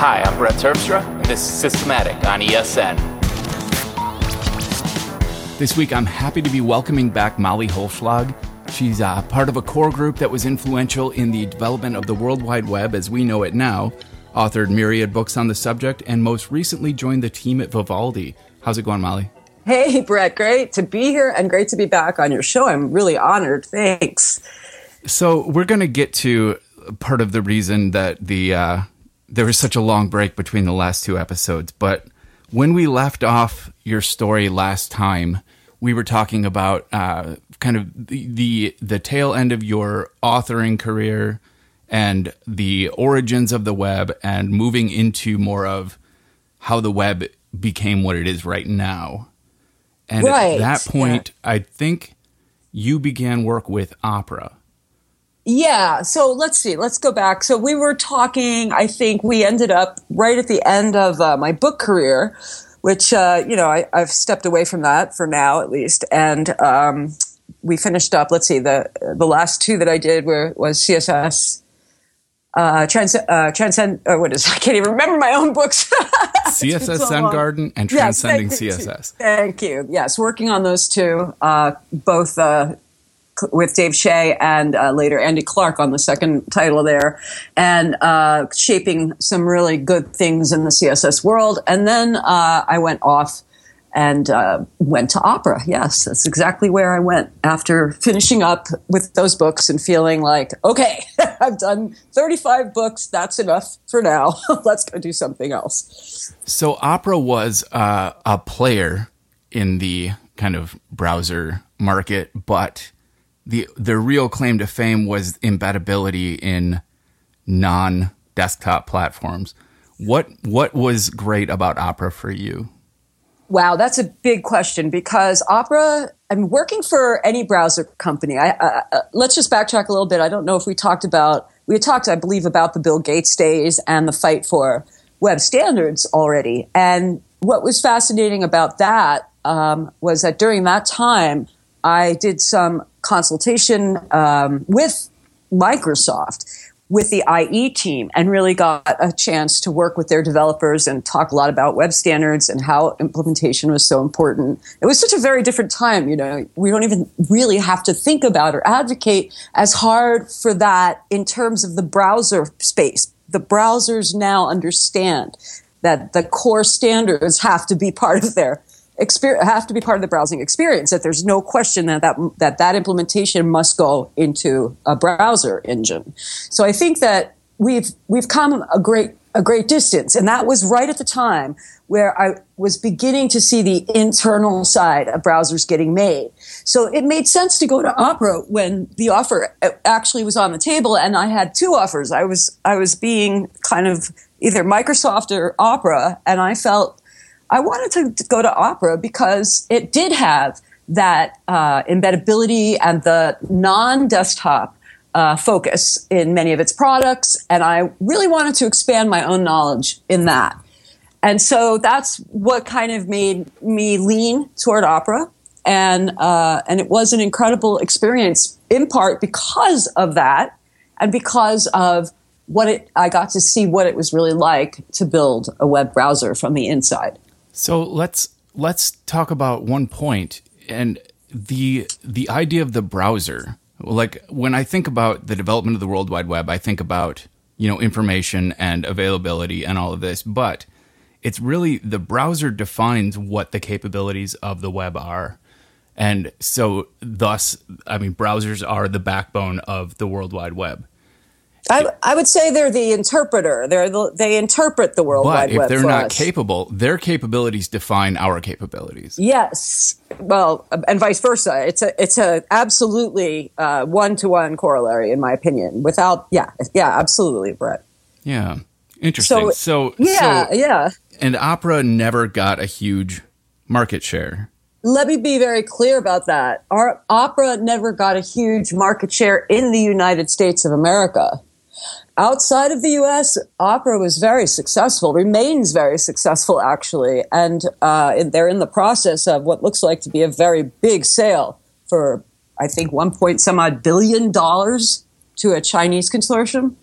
Hi, I'm Brett Terpstra, and this is Systematic on ESN. This week, I'm happy to be welcoming back Molly Holzschlag. She's uh, part of a core group that was influential in the development of the World Wide Web as we know it now, authored myriad books on the subject, and most recently joined the team at Vivaldi. How's it going, Molly? Hey, Brett, great to be here and great to be back on your show. I'm really honored. Thanks. So, we're going to get to part of the reason that the uh, there was such a long break between the last two episodes, but when we left off your story last time, we were talking about uh, kind of the, the the tail end of your authoring career and the origins of the web and moving into more of how the web became what it is right now. And right. at that point, yeah. I think you began work with Opera. Yeah. So let's see. Let's go back. So we were talking, I think we ended up right at the end of uh, my book career, which, uh, you know, I, have stepped away from that for now at least. And um, we finished up, let's see, the, the last two that I did were, was CSS. Uh, trans, uh, transcend, uh, what is, I can't even remember my own books. CSS so Garden and Transcending yes, thank CSS. Thank you. Yes, working on those two, uh, both uh, with Dave Shea and uh, later Andy Clarke on the second title there, and uh, shaping some really good things in the CSS world. And then uh, I went off and uh, went to opera. Yes, that's exactly where I went after finishing up with those books and feeling like, okay, I've done 35 books. That's enough for now. Let's go do something else. So, opera was uh, a player in the kind of browser market, but the the real claim to fame was embeddability in non desktop platforms. What what was great about Opera for you? Wow, that's a big question because Opera. I'm working for any browser company. I, let's just backtrack a little bit. I don't know if we talked about we talked, I believe, about the Bill Gates days and the fight for web standards already. And what was fascinating about that um, was that during that time, I did some consultation um, with Microsoft with the IE team and really got a chance to work with their developers and talk a lot about web standards and how implementation was so important. It was such a very different time, you know. We don't even really have to think about or advocate as hard for that in terms of the browser space. The browsers now understand that the core standards have to be part of their have to be part of the browsing experience. That there's no question that that, that that implementation must go into a browser engine. So I think that we've we've come a great a great distance, and that was right at the time where I was beginning to see the internal side of browsers getting made. So it made sense to go to Opera when the offer actually was on the table, and I had two offers. I was I was being kind of either Microsoft or Opera, and I felt I wanted to go to opera because it did have that uh, embeddability and the non-desktop uh, focus in many of its products, and I really wanted to expand my own knowledge in that. And so that's what kind of made me lean toward opera, and uh, and it was an incredible experience in part because of that, and because of what it I got to see what it was really like to build a web browser from the inside. So let's let's talk about one point and the the idea of the browser. Like when I think about the development of the World Wide Web, I think about you know information and availability and all of this, but it's really the browser defines what the capabilities of the web are. And so, thus, I mean, browsers are the backbone of the World Wide Web. I, I would say they're the interpreter. They're the, they interpret the World but Wide Web. If they're not us. capable, their capabilities define our capabilities. Yes, well, and vice versa. It's a it's a absolutely one to one corollary, in my opinion. Without, yeah, yeah, absolutely, Brett. Yeah, interesting. So, so yeah, so, yeah. And opera never got a huge market share. Let me be very clear about that. Our opera never got a huge market share in the United States of America outside of the US, opera was very successful, remains very successful, actually. And uh, they're in the process of what looks like to be a very big sale for, I think, one point some odd billion dollars to a Chinese consortium.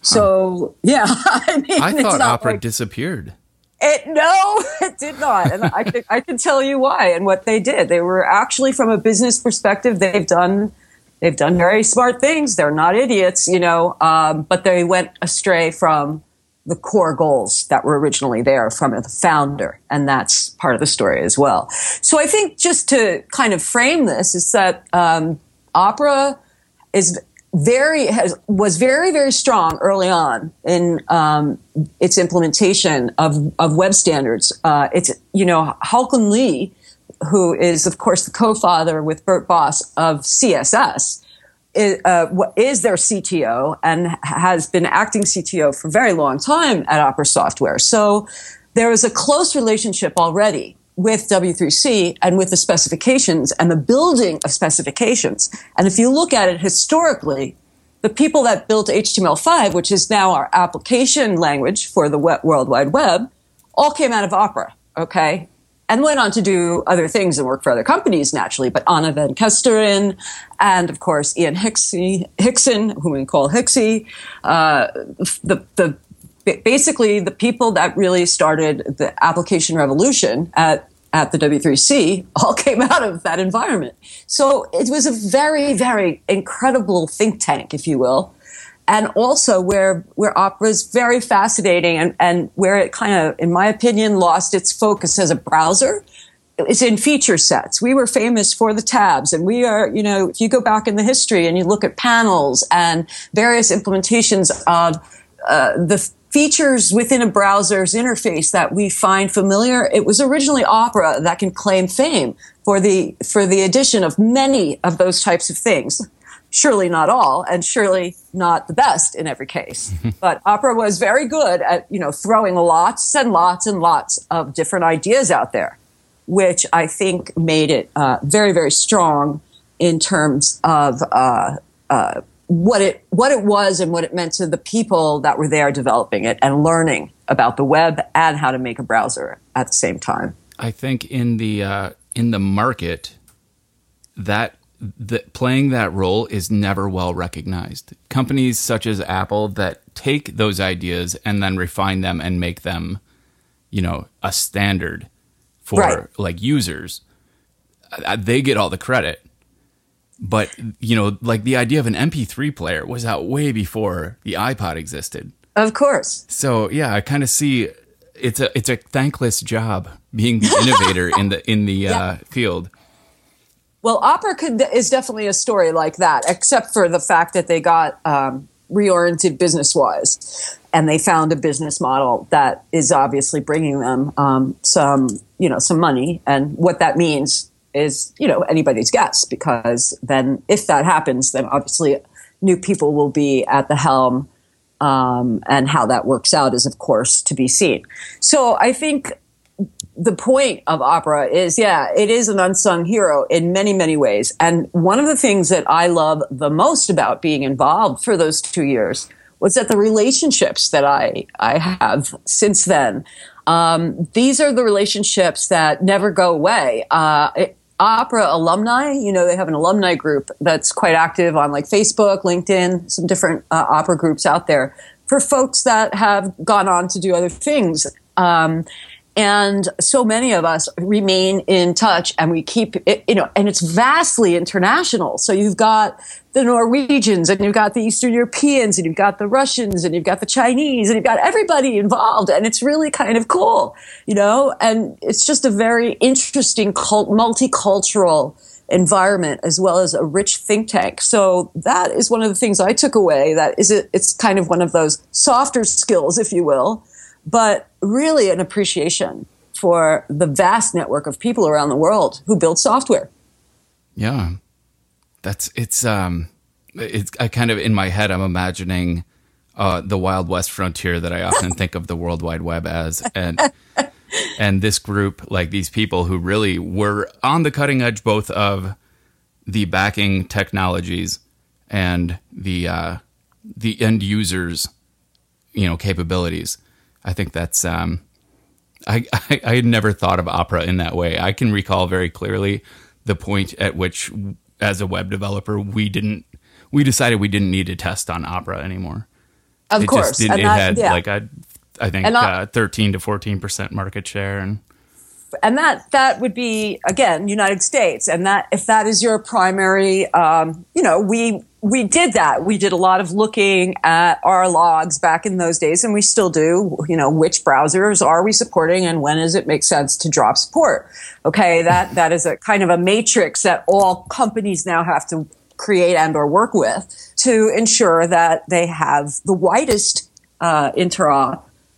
So yeah, I mean, I thought opera like, disappeared. It no, it did not, and I I can tell you why and what they did. They were actually, from a business perspective, they've done they've done very smart things. They're not idiots, you know, um, but they went astray from the core goals that were originally there from the founder, and that's part of the story as well. So I think just to kind of frame this is that um, opera is very has was very very strong early on in um, its implementation of of web standards. Uh, it's you know Håkon Lie, who is of course the co-father with Bert Bos of CSS, is, uh, is their CTO and has been acting CTO for a very long time at Opera Software. So there is a close relationship already with W3C and with the specifications and the building of specifications. And if you look at it historically, the people that built HTML5, which is now our application language for the World Wide Web, all came out of Opera, okay? And went on to do other things and work for other companies naturally, but Anne van Kesteren and of course Ian Hickson, whom we call Hixie, uh, the, the basically the people that really started the application revolution at at the W3C all came out of that environment. So it was a very, very incredible think tank, if you will. And also where, where opera is very fascinating and, and where it kind of, in my opinion, lost its focus as a browser is in feature sets. We were famous for the tabs and we are, you know, if you go back in the history and you look at panels and various implementations of uh, the features within a browser's interface that we find familiar. It was originally Opera that can claim fame for the, for the addition of many of those types of things. Surely not all, and surely not the best in every case. but Opera was very good at, you know, throwing lots and lots and lots of different ideas out there, which I think made it uh, very, very strong in terms of uh, uh, what it what it was and what it meant to the people that were there developing it and learning about the web and how to make a browser at the same time. I think in the uh, in the market that the, playing that role is never well recognized. Companies such as Apple that take those ideas and then refine them and make them, you know, a standard for right. like users, uh, they get all the credit but you know, like the idea of an MP3 player was out way before the iPod existed. Of course. So yeah, I kind of see it's a it's a thankless job being the innovator in the in the yeah. uh, field. Well, Opera could, is definitely a story like that, except for the fact that they got um, reoriented business wise, and they found a business model that is obviously bringing them um, some you know some money, and what that means is, you know, anybody's guess because then if that happens, then obviously new people will be at the helm. Um, and how that works out is, of course, to be seen. So I think the point of opera is, yeah, it is an unsung hero in many, many ways. And one of the things that I love the most about being involved for those two years was that the relationships that I, I have since then, um, these are the relationships that never go away. Uh, it, opera alumni you know they have an alumni group that's quite active on like facebook linkedin some different uh, opera groups out there for folks that have gone on to do other things um, and so many of us remain in touch and we keep it, you know, and it's vastly international. So you've got the Norwegians and you've got the Eastern Europeans and you've got the Russians and you've got the Chinese and you've got everybody involved. And it's really kind of cool, you know, and it's just a very interesting cult, multicultural environment as well as a rich think tank. So that is one of the things I took away that is it, it's kind of one of those softer skills, if you will, but really an appreciation for the vast network of people around the world who build software. Yeah. That's it's um it's I kind of in my head I'm imagining uh, the Wild West frontier that I often think of the World Wide Web as and and this group like these people who really were on the cutting edge both of the backing technologies and the uh, the end users you know capabilities I think that's um, I, I, I had never thought of opera in that way. I can recall very clearly the point at which, as a web developer, we didn't we decided we didn't need to test on opera anymore. Of it course. just And it that- had yeah. like I, I think uh, thirteen to fourteen percent market share, and and that that would be again United States, and that if that is your primary, um, you know, we we did that. We did a lot of looking at our logs back in those days, and we still do. You know, which browsers are we supporting, and when does it make sense to drop support? Okay, that that is a kind of a matrix that all companies now have to create and or work with to ensure that they have the widest uh,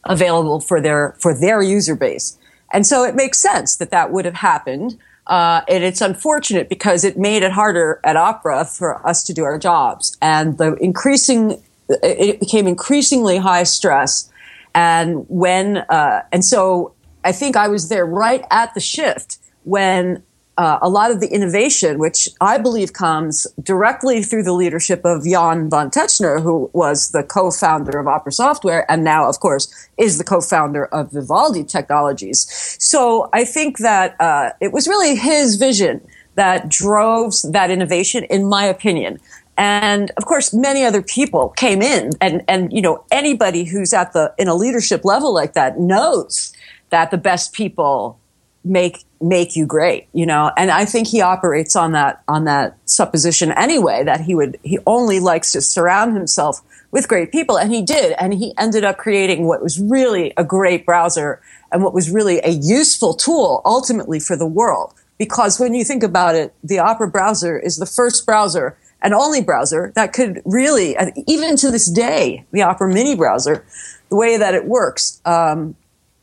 available for their for their user base. And so it makes sense that that would have happened. Uh, and it's unfortunate because it made it harder at Opera for us to do our jobs. And the increasing, it became increasingly high stress. And when, uh, and so I think I was there right at the shift when uh, a lot of the innovation, which I believe comes directly through the leadership of Jan von Tetzchner, who was the co-founder of Opera Software and now, of course, is the co-founder of Vivaldi Technologies. So I think that uh, it was really his vision that drove that innovation, in my opinion. And of course, many other people came in, and and you know anybody who's at the in a leadership level like that knows that the best people make make you great you know? And i think he operates on that on that supposition anyway that he would he only likes to surround himself with great people. And he did. And he ended up creating what was really a great browser and what was really a useful tool ultimately for the world. Because when you think about it the opera browser is the first browser and only browser that could really even to this day the opera mini browser the way that it works um,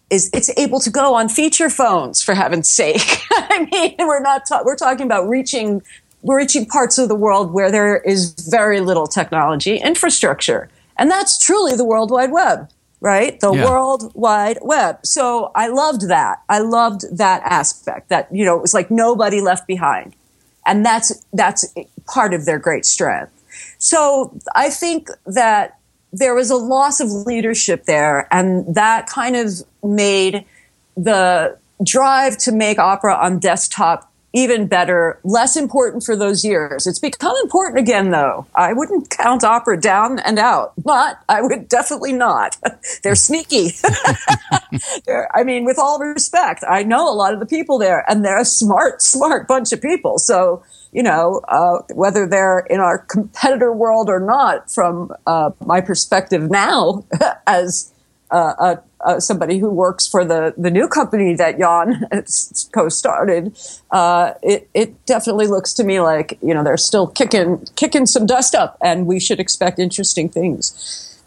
is it's able to go on feature phones for heaven's sake. I mean, we're not ta- we're talking about reaching we're reaching parts of the world where there is very little technology infrastructure, and that's truly the World Wide Web, right? The Yeah. World Wide Web. So I loved that. I loved that aspect. That you know, it was like nobody left behind, and that's that's part of their great strength. So I think that there was a loss of leadership there, and that kind of made the drive to make opera on desktop even better, less important for those years. It's become important again, though. I wouldn't count opera down and out, but I would definitely not. They're sneaky. They're, I mean, with all respect, I know a lot of the people there, and they're a smart, smart bunch of people. So, you know, uh, whether they're in our competitor world or not, from uh, my perspective now, as uh, somebody who works for the, the new company that Jan co-started, uh, it, it definitely looks to me like you know they're still kicking kicking some dust up, and we should expect interesting things.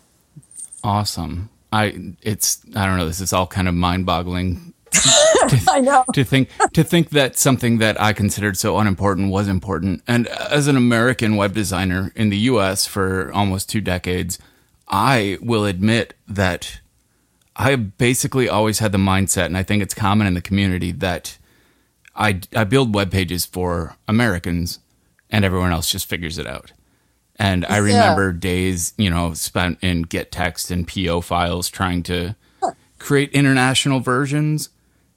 awesome. I it's I don't know. This is all kind of mind boggling I know. to think to think that something that I considered so unimportant was important. And as an American web designer in the U.S. for almost two decades, I will admit that I basically always had the mindset, and I think it's common in the community that I I build web pages for Americans, and everyone else just figures it out. And I remember days, you know, spent in gettext and PO files trying to create international versions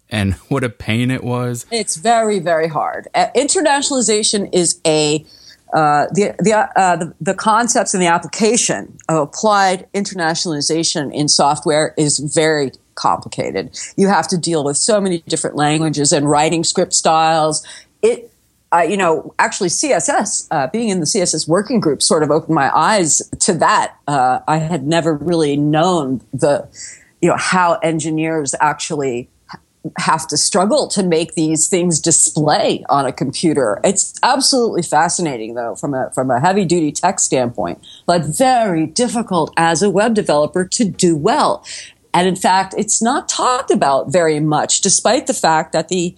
and what a pain it was. It's very, very hard. Uh, internationalization is a uh, the the, uh, the the concepts and the application of applied internationalization in software is very complicated. You have to deal with so many different languages and writing script styles. It uh, you know, actually, CSS, uh, being in the CSS working group sort of opened my eyes to that. Uh, I had never really known the, you know, how engineers actually have to struggle to make these things display on a computer. It's absolutely fascinating, though, from a from a heavy duty tech standpoint, but very difficult as a web developer to do well. And in fact, it's not talked about very much, despite the fact that the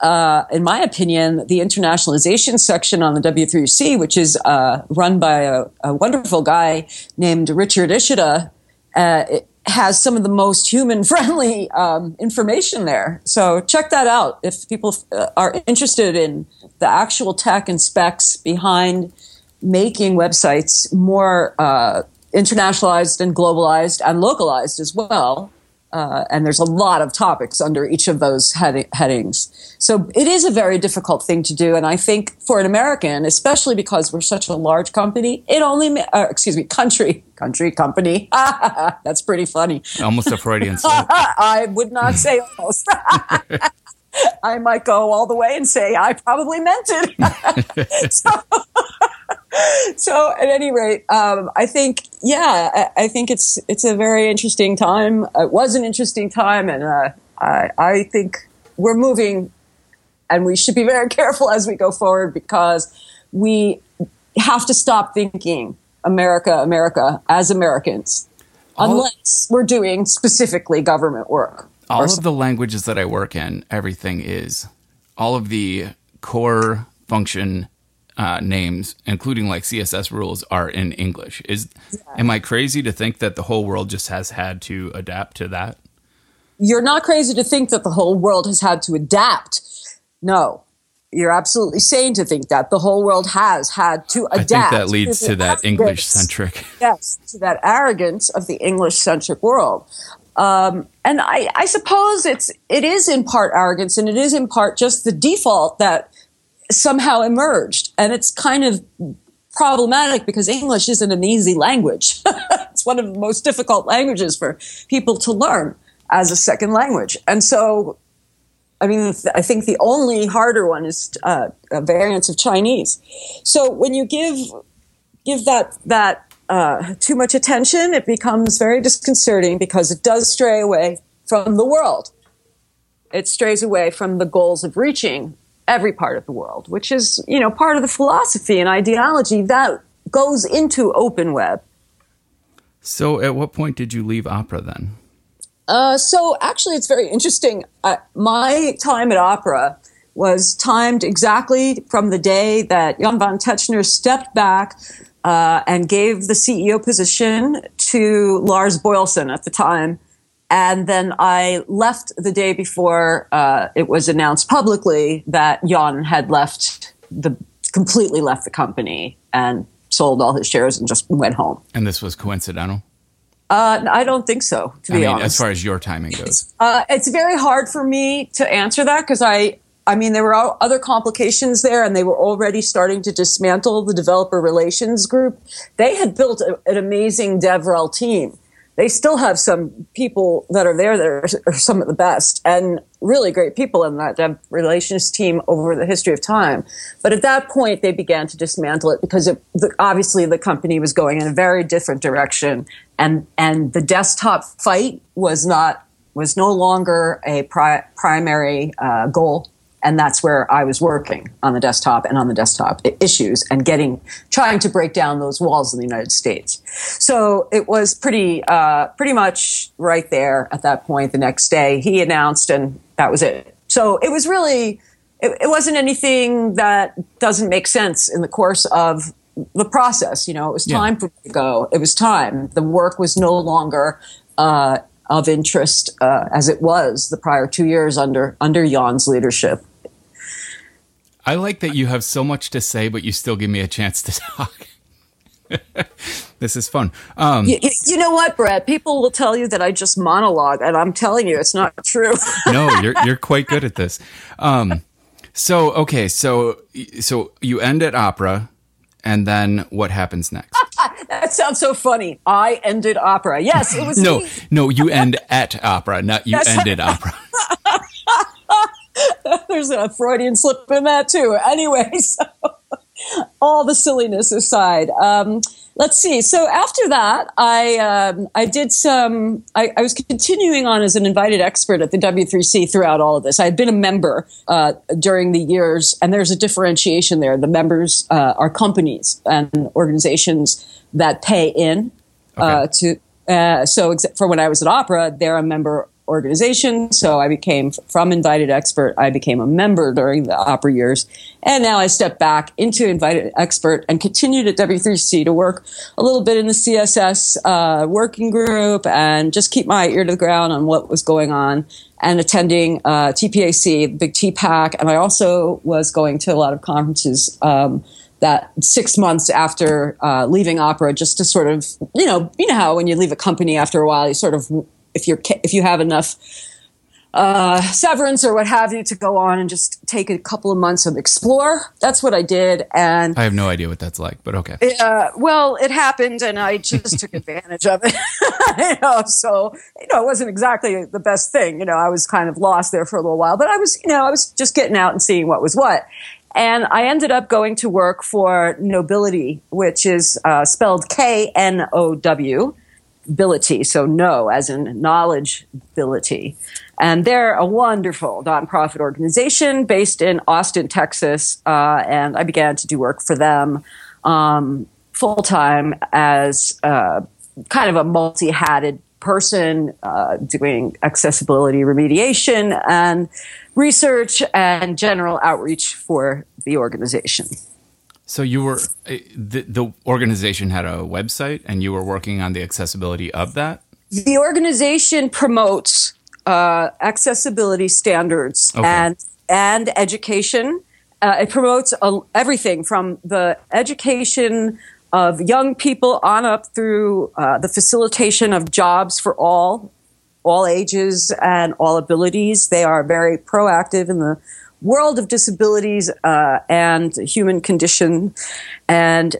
uh, in my opinion, the internationalization section on the W3C, which is uh, run by a, a, wonderful guy named Richard Ishida, uh, has some of the most human friendly um, information there. So check that out if people uh, are interested in the actual tech and specs behind making websites more uh, internationalized and globalized and localized as well. Uh, and there's a lot of topics under each of those head- headings. So it is a very difficult thing to do. And I think for an American, especially because we're such a large company, it only, uh, excuse me, country, country, company. That's pretty funny. Almost a Freudian slip. I would not say almost. I might go all the way and say I probably meant it. so, so, at any rate, um, I think, yeah, I, I, think it's it's a very interesting time. It was an interesting time, and uh, I, I think we're moving, and we should be very careful as we go forward because we have to stop thinking America, America as Americans, all, unless we're doing specifically government work. All of the languages that I work in, everything is all of the core function uh, names, including like CSS rules, are in English. Is yeah. am I crazy to think that the whole world just has had to adapt to that? You're not crazy to think that the whole world has had to adapt. No, you're absolutely sane to think that the whole world has had to adapt. I think that leads to, to that English centric. Yes, to that arrogance of the English centric world. Um, and I, I suppose it's it is in part arrogance, and it is in part just the default that somehow emerged. And it's kind of problematic because English isn't an easy language. it's one of the most difficult languages for people to learn as a second language. And so, I mean, I think the only harder one is uh, a variant of Chinese. So when you give give that that uh, too much attention, it becomes very disconcerting because it does stray away from the world. It strays away from the goals of reaching every part of the world, which is, you know, part of the philosophy and ideology that goes into open web. So, at what point did you leave opera then? Uh, so, actually, it's very interesting. Uh, my time at opera was timed exactly from the day that Jan van Tetzchner stepped back uh, and gave the CEO position to Lars Boilesen at the time. And then I left the day before uh, it was announced publicly that Jan had left the completely left the company and sold all his shares and just went home. And this was coincidental. Uh, I don't think so. To I be mean, honest, as far as your timing goes, uh, it's very hard for me to answer that because I, I mean, there were other complications there, and they were already starting to dismantle the developer relations group. They had built a, an amazing DevRel team they still have some people that are there that are, are, some of the best and really great people in that dev relations team over the history of time. But at that point, they began to dismantle it because it, the, obviously the company was going in a very different direction, and and the desktop fight was not was no longer a pri- primary uh, goal and that's where I was working on the desktop and on the desktop issues and getting trying to break down those walls in the United States. So it was pretty uh, pretty much right there at that point. The next day, he announced, and that was it. So it was really it, it wasn't anything that doesn't make sense in the course of the process. You know, it was time yeah. for me to go. It was time. The work was no longer. Uh, of interest uh, as it was the prior two years under under Jan's leadership. I like that you have so much to say, but you still give me a chance to talk. this is fun. Um, you, you, know what, Brett? People will tell you that I just monologue, and I'm telling you, it's not true. no, you're you're quite good at this. Um, so okay, so so you end at opera, and then what happens next? that sounds so funny. I ended opera. Yes, it was. no, me. no, you end at opera, not you ended opera. There's a Freudian slip in that too. Anyway, so all the silliness aside, um, let's see. So after that, I um, I did some. I, I, was continuing on as an invited expert at the W3C throughout all of this. I had been a member uh, during the years, and there's a differentiation there. The members uh, are companies and organizations that pay in okay. uh, to. Uh, so, for when I was at Opera, they're a member organization. So I became from invited expert. I became a member during the opera years. And now I step back into invited expert and continued at W3C to work a little bit in the CSS uh, working group and just keep my ear to the ground on what was going on and attending uh, TPAC, the big TPAC. And I also was going to a lot of conferences. Um, that six months after uh, leaving opera, just to sort of, you know, you know how when you leave a company after a while, you sort of if you're if you have enough uh, severance or what have you to go on and just take a couple of months and explore. That's what I did, and I have no idea what that's like, but okay. Uh, well, it happened, and I just took advantage of it. you know, so you know, it wasn't exactly the best thing. You know, I was kind of lost there for a little while, but I was, you know, I was just getting out and seeing what was what. And I ended up going to work for Knowbility, which is uh, spelled K N O W, ability. So know as in knowledge ability. And they're a wonderful nonprofit organization based in Austin, Texas. Uh, and I began to do work for them um, full time as uh, kind of a multi hatted person uh, doing accessibility remediation and research and general outreach for the organization. So you were uh, the, the organization had a website, and you were working on the accessibility of that. The organization promotes uh, accessibility standards okay. and and education. Uh, it promotes uh, everything from the education of young people on up through uh, the facilitation of jobs for all, all ages and all abilities. They are very proactive in the world of disabilities uh, and human condition, and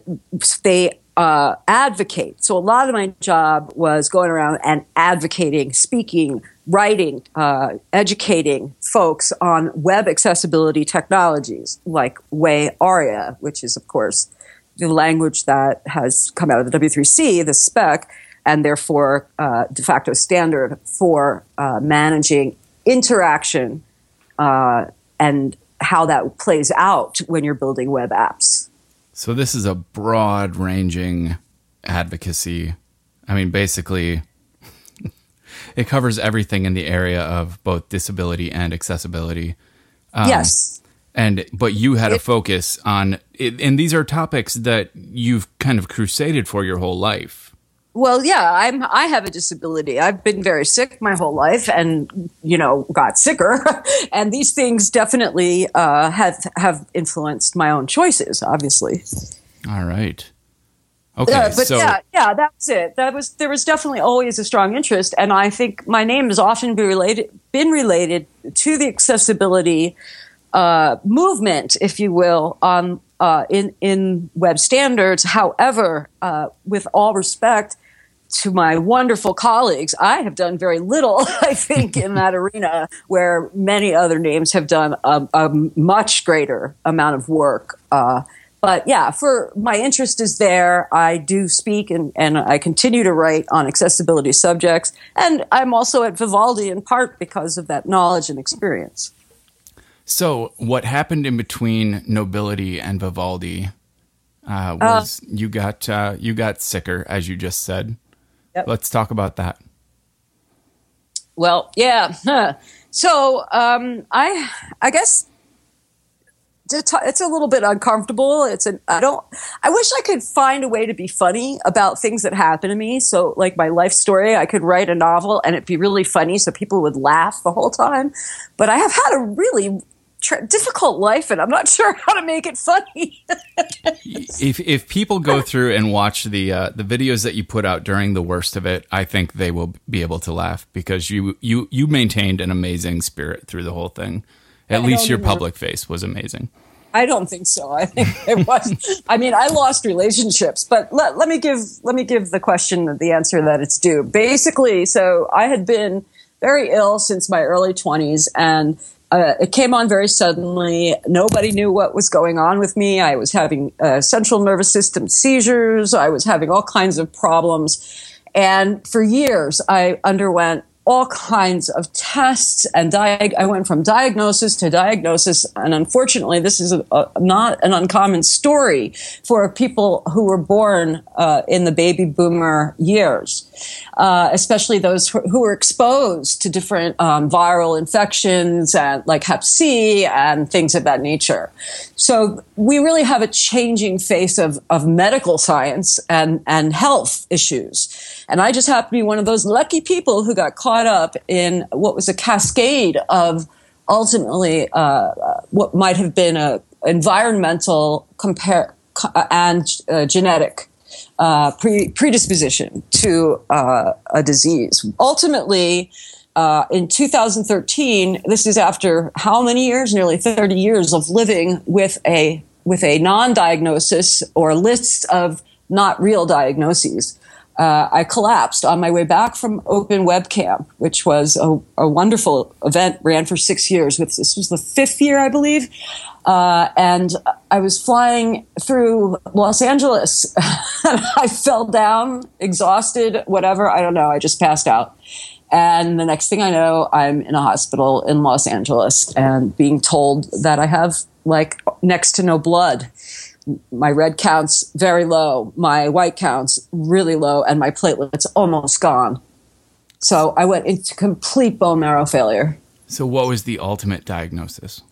they uh, advocate. So a lot of my job was going around and advocating, speaking, writing, uh, educating folks on web accessibility technologies like WAI-ARIA, which is, of course, the language that has come out of the W3C, the spec, and therefore uh, de facto standard for uh, managing interaction uh, and how that plays out when you're building web apps. So this is a broad ranging advocacy. I mean, basically, it covers everything in the area of both disability and accessibility. Um, yes and but you had it, a focus on it, and these are topics that you've kind of crusaded for your whole life well yeah i'm i have a disability. I've been very sick my whole life and you know got sicker. And these things definitely uh, have have influenced my own choices obviously. All right. Okay uh, but so, yeah yeah that's it. That was there was definitely always a strong interest. And i think my name has often been related been related to the accessibility uh, movement, if you will, on uh, in in web standards. However, uh, with all respect to my wonderful colleagues, I have done very little. I think in that arena where many other names have done a, a much greater amount of work. Uh, but yeah, for my interest is there. I do speak and, and I continue to write on accessibility subjects. And I'm also at Vivaldi in part because of that knowledge and experience. So, what happened in between Knowbility and Vivaldi uh, was uh, you got uh, you got sicker, as you just said. Yep. Let's talk about that. Well, yeah. So, um, I I guess it's a little bit uncomfortable. It's an I don't. I wish I could find a way to be funny about things that happen to me. So, like my life story, I could write a novel and it'd be really funny, so people would laugh the whole time. But I have had a really difficult life, and I'm not sure how to make it funny. if if people go through and watch the uh, the videos that you put out during the worst of it, I think they will be able to laugh because you you you maintained an amazing spirit through the whole thing. At I least your public face was amazing. I don't think so. I think it was. I mean, I lost relationships, but let, let me give let me give the question the answer that it's due. Basically, so I had been very ill since my early 20s and uh, it came on very suddenly. Nobody knew what was going on with me. I was having uh, central nervous system seizures. I was having all kinds of problems. And for years, I underwent all kinds of tests and diag- I went from diagnosis to diagnosis. And unfortunately, this is a, a, not an uncommon story for people who were born uh, in the baby boomer years, uh, especially those who, who, were exposed to different um, viral infections and like Hep C and things of that nature. So we really have a changing face of, of medical science and, and health issues. And I just happen to be one of those lucky people who got caught up in what was a cascade of ultimately uh, what might have been a environmental compare and uh, genetic uh, pre- predisposition to uh, a disease. Ultimately, uh, in 2013, this is after how many years? Nearly 30 years of living with a with a non-diagnosis or list of not real diagnoses. Uh, I collapsed on my way back from Open Web Camp, which was a, a, wonderful event, ran for six years. With this was the fifth year, I believe, uh, and I was flying through Los Angeles. I fell down, exhausted, whatever. I don't know. I just passed out. And the next thing I know, I'm in a hospital in Los Angeles and being told that I have like next to no blood. My red counts very low, my white counts really low, and my platelets almost gone. So I went into complete bone marrow failure. So, what was the ultimate diagnosis?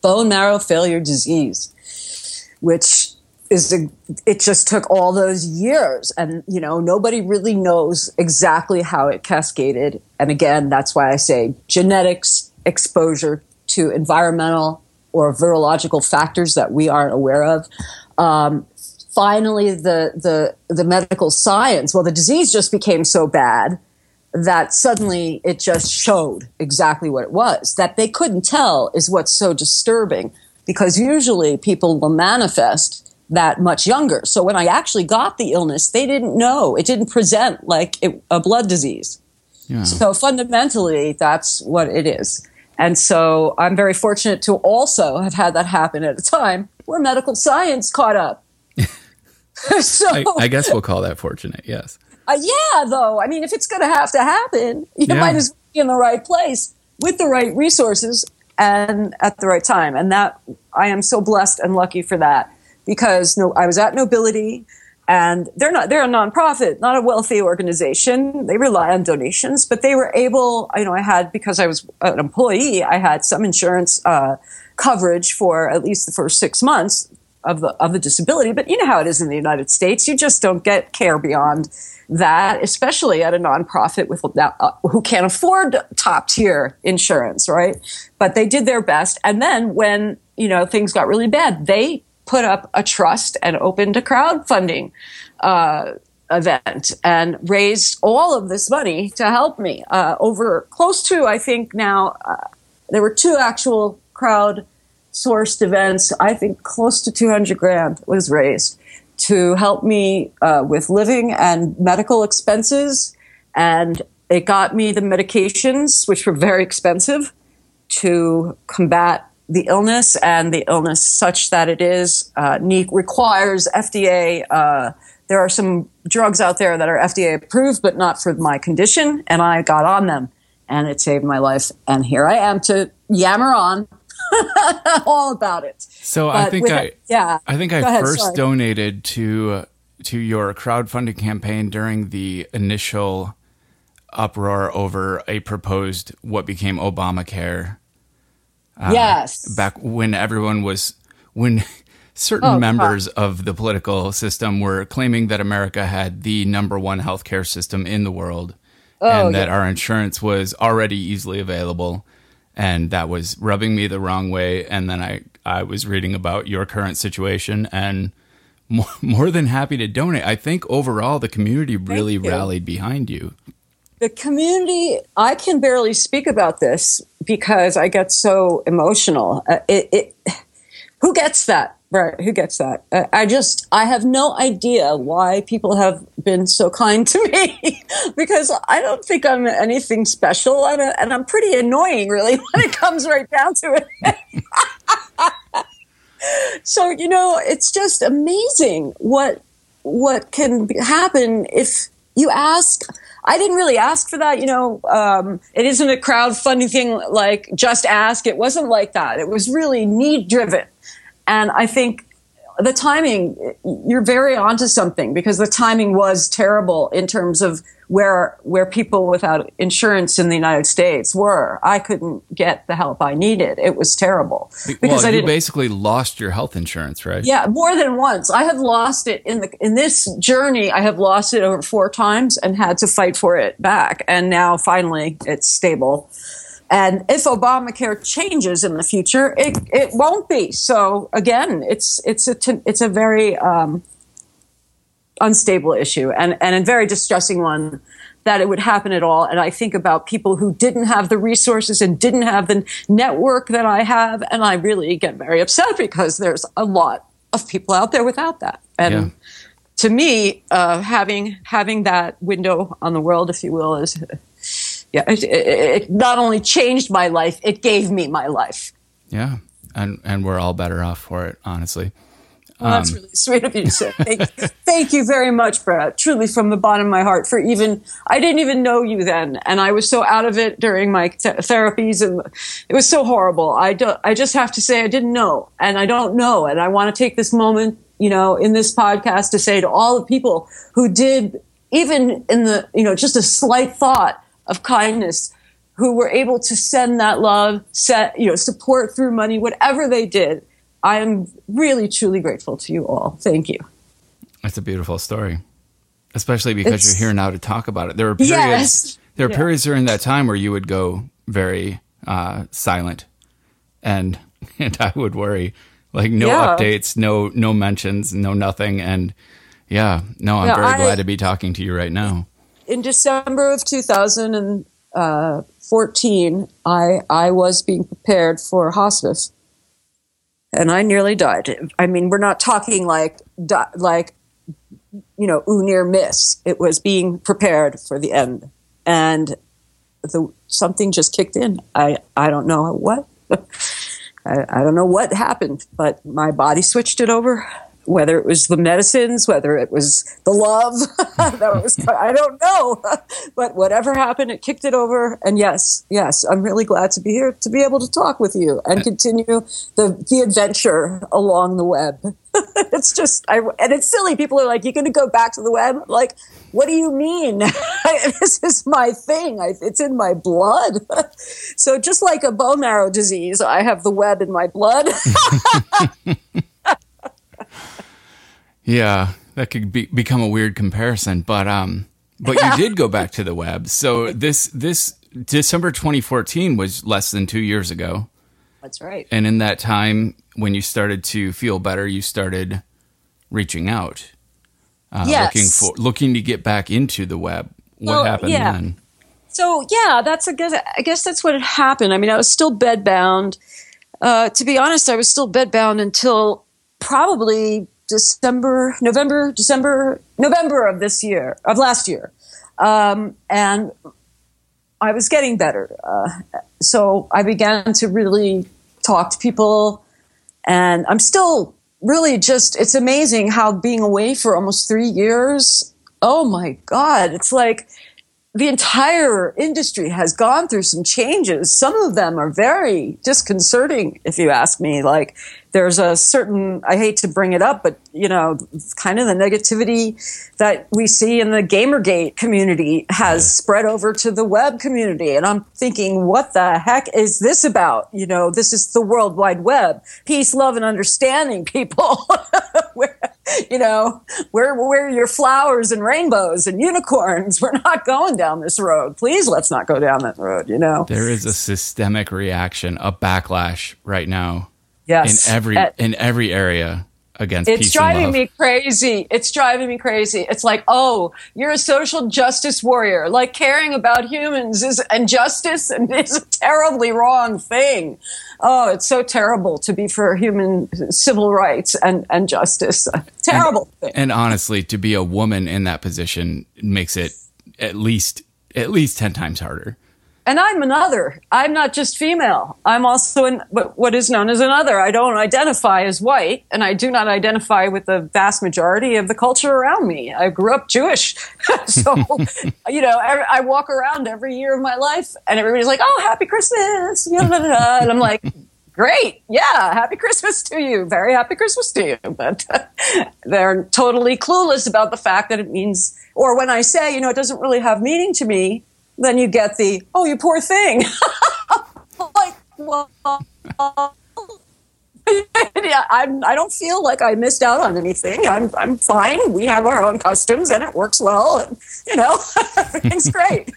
Bone marrow failure disease, which is a, it just took all those years and you know nobody really knows exactly how it cascaded and again that's why i say genetics exposure to environmental or virological factors that we aren't aware of um, finally the, the the medical science well the disease just became so bad that suddenly it just showed exactly what it was that they couldn't tell is what's so disturbing because usually people will manifest that much younger. So when I actually got the illness, they didn't know. It didn't present like it, a blood disease. Yeah. So fundamentally, that's what it is. And so I'm very fortunate to also have had that happen at a time where medical science caught up. so I, I, guess we'll call that fortunate. Yes. Uh, yeah, though. I mean, if it's going to have to happen, you yeah. might as well be in the right place with the right resources and at the right time. And that I am so blessed and lucky for that because no, I was at Knowbility and they're not they're a nonprofit, not a wealthy organization. They rely on donations, but they were able. You know, I had because I was an employee, I had some insurance uh, coverage for at least the first six months of the of the disability. But you know how it is in the United States; you just don't get care beyond that, especially at a nonprofit with uh, who can't afford top tier insurance, right? But they did their best, and then when you know things got really bad, they put up a trust and opened a crowdfunding uh, event and raised all of this money to help me. Uh, over close to, I think now, uh, there were two actual crowd sourced events. I think close to 200 grand was raised to help me uh, with living and medical expenses. And it got me the medications, which were very expensive, to combat the illness and the illness such that it is uh, requires FDA. Uh, there are some drugs out there that are FDA approved, but not for my condition, and I got on them, and it saved my life. And here I am to yammer on all about it. So but I think I yeah I think I ahead, first sorry. donated to to your crowdfunding campaign during the initial uproar over a proposed what became Obamacare uh, yes. Back when everyone was, when certain oh, members God. of the political system were claiming that America had the number one healthcare system in the world oh, and that yeah. our insurance was already easily available. And that was rubbing me the wrong way. And then I, I was reading about your current situation and more, more than happy to donate. I think overall the community really rallied behind you the community i can barely speak about this because i get so emotional uh, it, it, who gets that right who gets that i just i have no idea why people have been so kind to me because i don't think i'm anything special and, and i'm pretty annoying really when it comes right down to it so you know it's just amazing what what can happen if you ask I didn't really ask for that. You know, um, it isn't a crowdfunding thing like just ask. It wasn't like that. It was really need driven. And I think the timing, you're very onto something because the timing was terrible in terms of where where people without insurance in the United States were. I couldn't get the help I needed. It was terrible because well, I you basically lost your health insurance, right? Yeah, more than once. I have lost it in the in this journey. I have lost it over four times and had to fight for it back. And now finally, it's stable. And if Obamacare changes in the future, it, it won't be. So again, it's it's a it's a very um, unstable issue and, and a very distressing one that it would happen at all. And I think about people who didn't have the resources and didn't have the network that I have. And I really get very upset because there's a lot of people out there without that. And yeah. to me, uh, having, having that window on the world, if you will, is, yeah, it, it, it not only changed my life, it gave me my life. Yeah. And, and we're all better off for it, honestly. Well, that's um, really sweet of you to say. Thank, thank, you very much, Brett. Truly, from the bottom of my heart, for even I didn't even know you then, and I was so out of it during my th- therapies, and it was so horrible. I do, I just have to say I didn't know, and I don't know, and I want to take this moment, you know, in this podcast to say to all the people who did, even in the, you know, just a slight thought of kindness, who were able to send that love, set, you know, support through money, whatever they did I am really, truly grateful to you all. Thank you. It's a beautiful story, especially because it's, you're here now to talk about it. There were periods, yes. there were yeah. periods during that time where you would go very uh, silent, and and I would worry, like no yeah. updates, no no mentions, no nothing, and yeah, no, I'm yeah, very I, glad to be talking to you right now. In December of 2014, uh, I I was being prepared for hospice and I nearly died. I mean, we're not talking like like you know, ooh near miss. It was being prepared for the end, and the something just kicked in. I I don't know what. I, I don't know what happened, but my body switched it over whether it was the medicines, whether it was the love, that was, I don't know. but whatever happened, it kicked it over. And yes, yes, I'm really glad to be here to be able to talk with you and continue the, the adventure along the web. it's just, I, and it's silly. People are like, you're going to go back to the web? Like, what do you mean? this is my thing. I, it's in my blood. so just like a bone marrow disease, I have the web in my blood. Yeah, that could be, become a weird comparison, but um, but you did go back to the web. So this this December 2014 was less than two years ago. That's right. And in that time, when you started to feel better, you started reaching out, uh, yes. looking for looking to get back into the web. What well, happened yeah. then? So yeah, that's a good. I guess that's what had happened. I mean, I was still bedbound. Uh, to be honest, I was still bedbound until probably December, November, December, November of this year, of last year. Um, and I was getting better. Uh, so I began to really talk to people. And I'm still really just, it's amazing how being away for almost three years, oh my God, it's like, the entire industry has gone through some changes. Some of them are very disconcerting, if you ask me. Like, there's a certain, I hate to bring it up, but, you know, kind of the negativity that we see in the Gamergate community has yeah. spread over to the web community. And I'm thinking, what the heck is this about? You know, this is the World Wide Web. Peace, love, and understanding, people. where, you know, where, where are your flowers and rainbows and unicorns? We're not going down this road. Please let's not go down that road, you know? There is a systemic reaction, a backlash right now Yes. In every At, in every area against it's driving me crazy. It's driving me crazy. It's like oh you're a social justice warrior. Like caring about humans is and justice and is a terribly wrong thing. Oh it's so terrible to be for human civil rights and and justice. Terrible and, thing. and honestly to be a woman in that position makes it at least at least 10 times harder and I'm another. I'm not just female. I'm also in what is known as another. I don't identify as white, and I do not identify with the vast majority of the culture around me. I grew up Jewish, so you know I, walk around every year of my life, and everybody's like, "Oh, Happy Christmas!" and I'm like. Great. Yeah. Happy Christmas to you. Very happy Christmas to you. But they're totally clueless about the fact that it means, or when I say, you know, it doesn't really have meaning to me, then you get the oh you poor thing like well yeah, I'm, I don't feel like I missed out on anything. I'm, I'm fine. We have our own customs and it works well. And, you know, everything's great.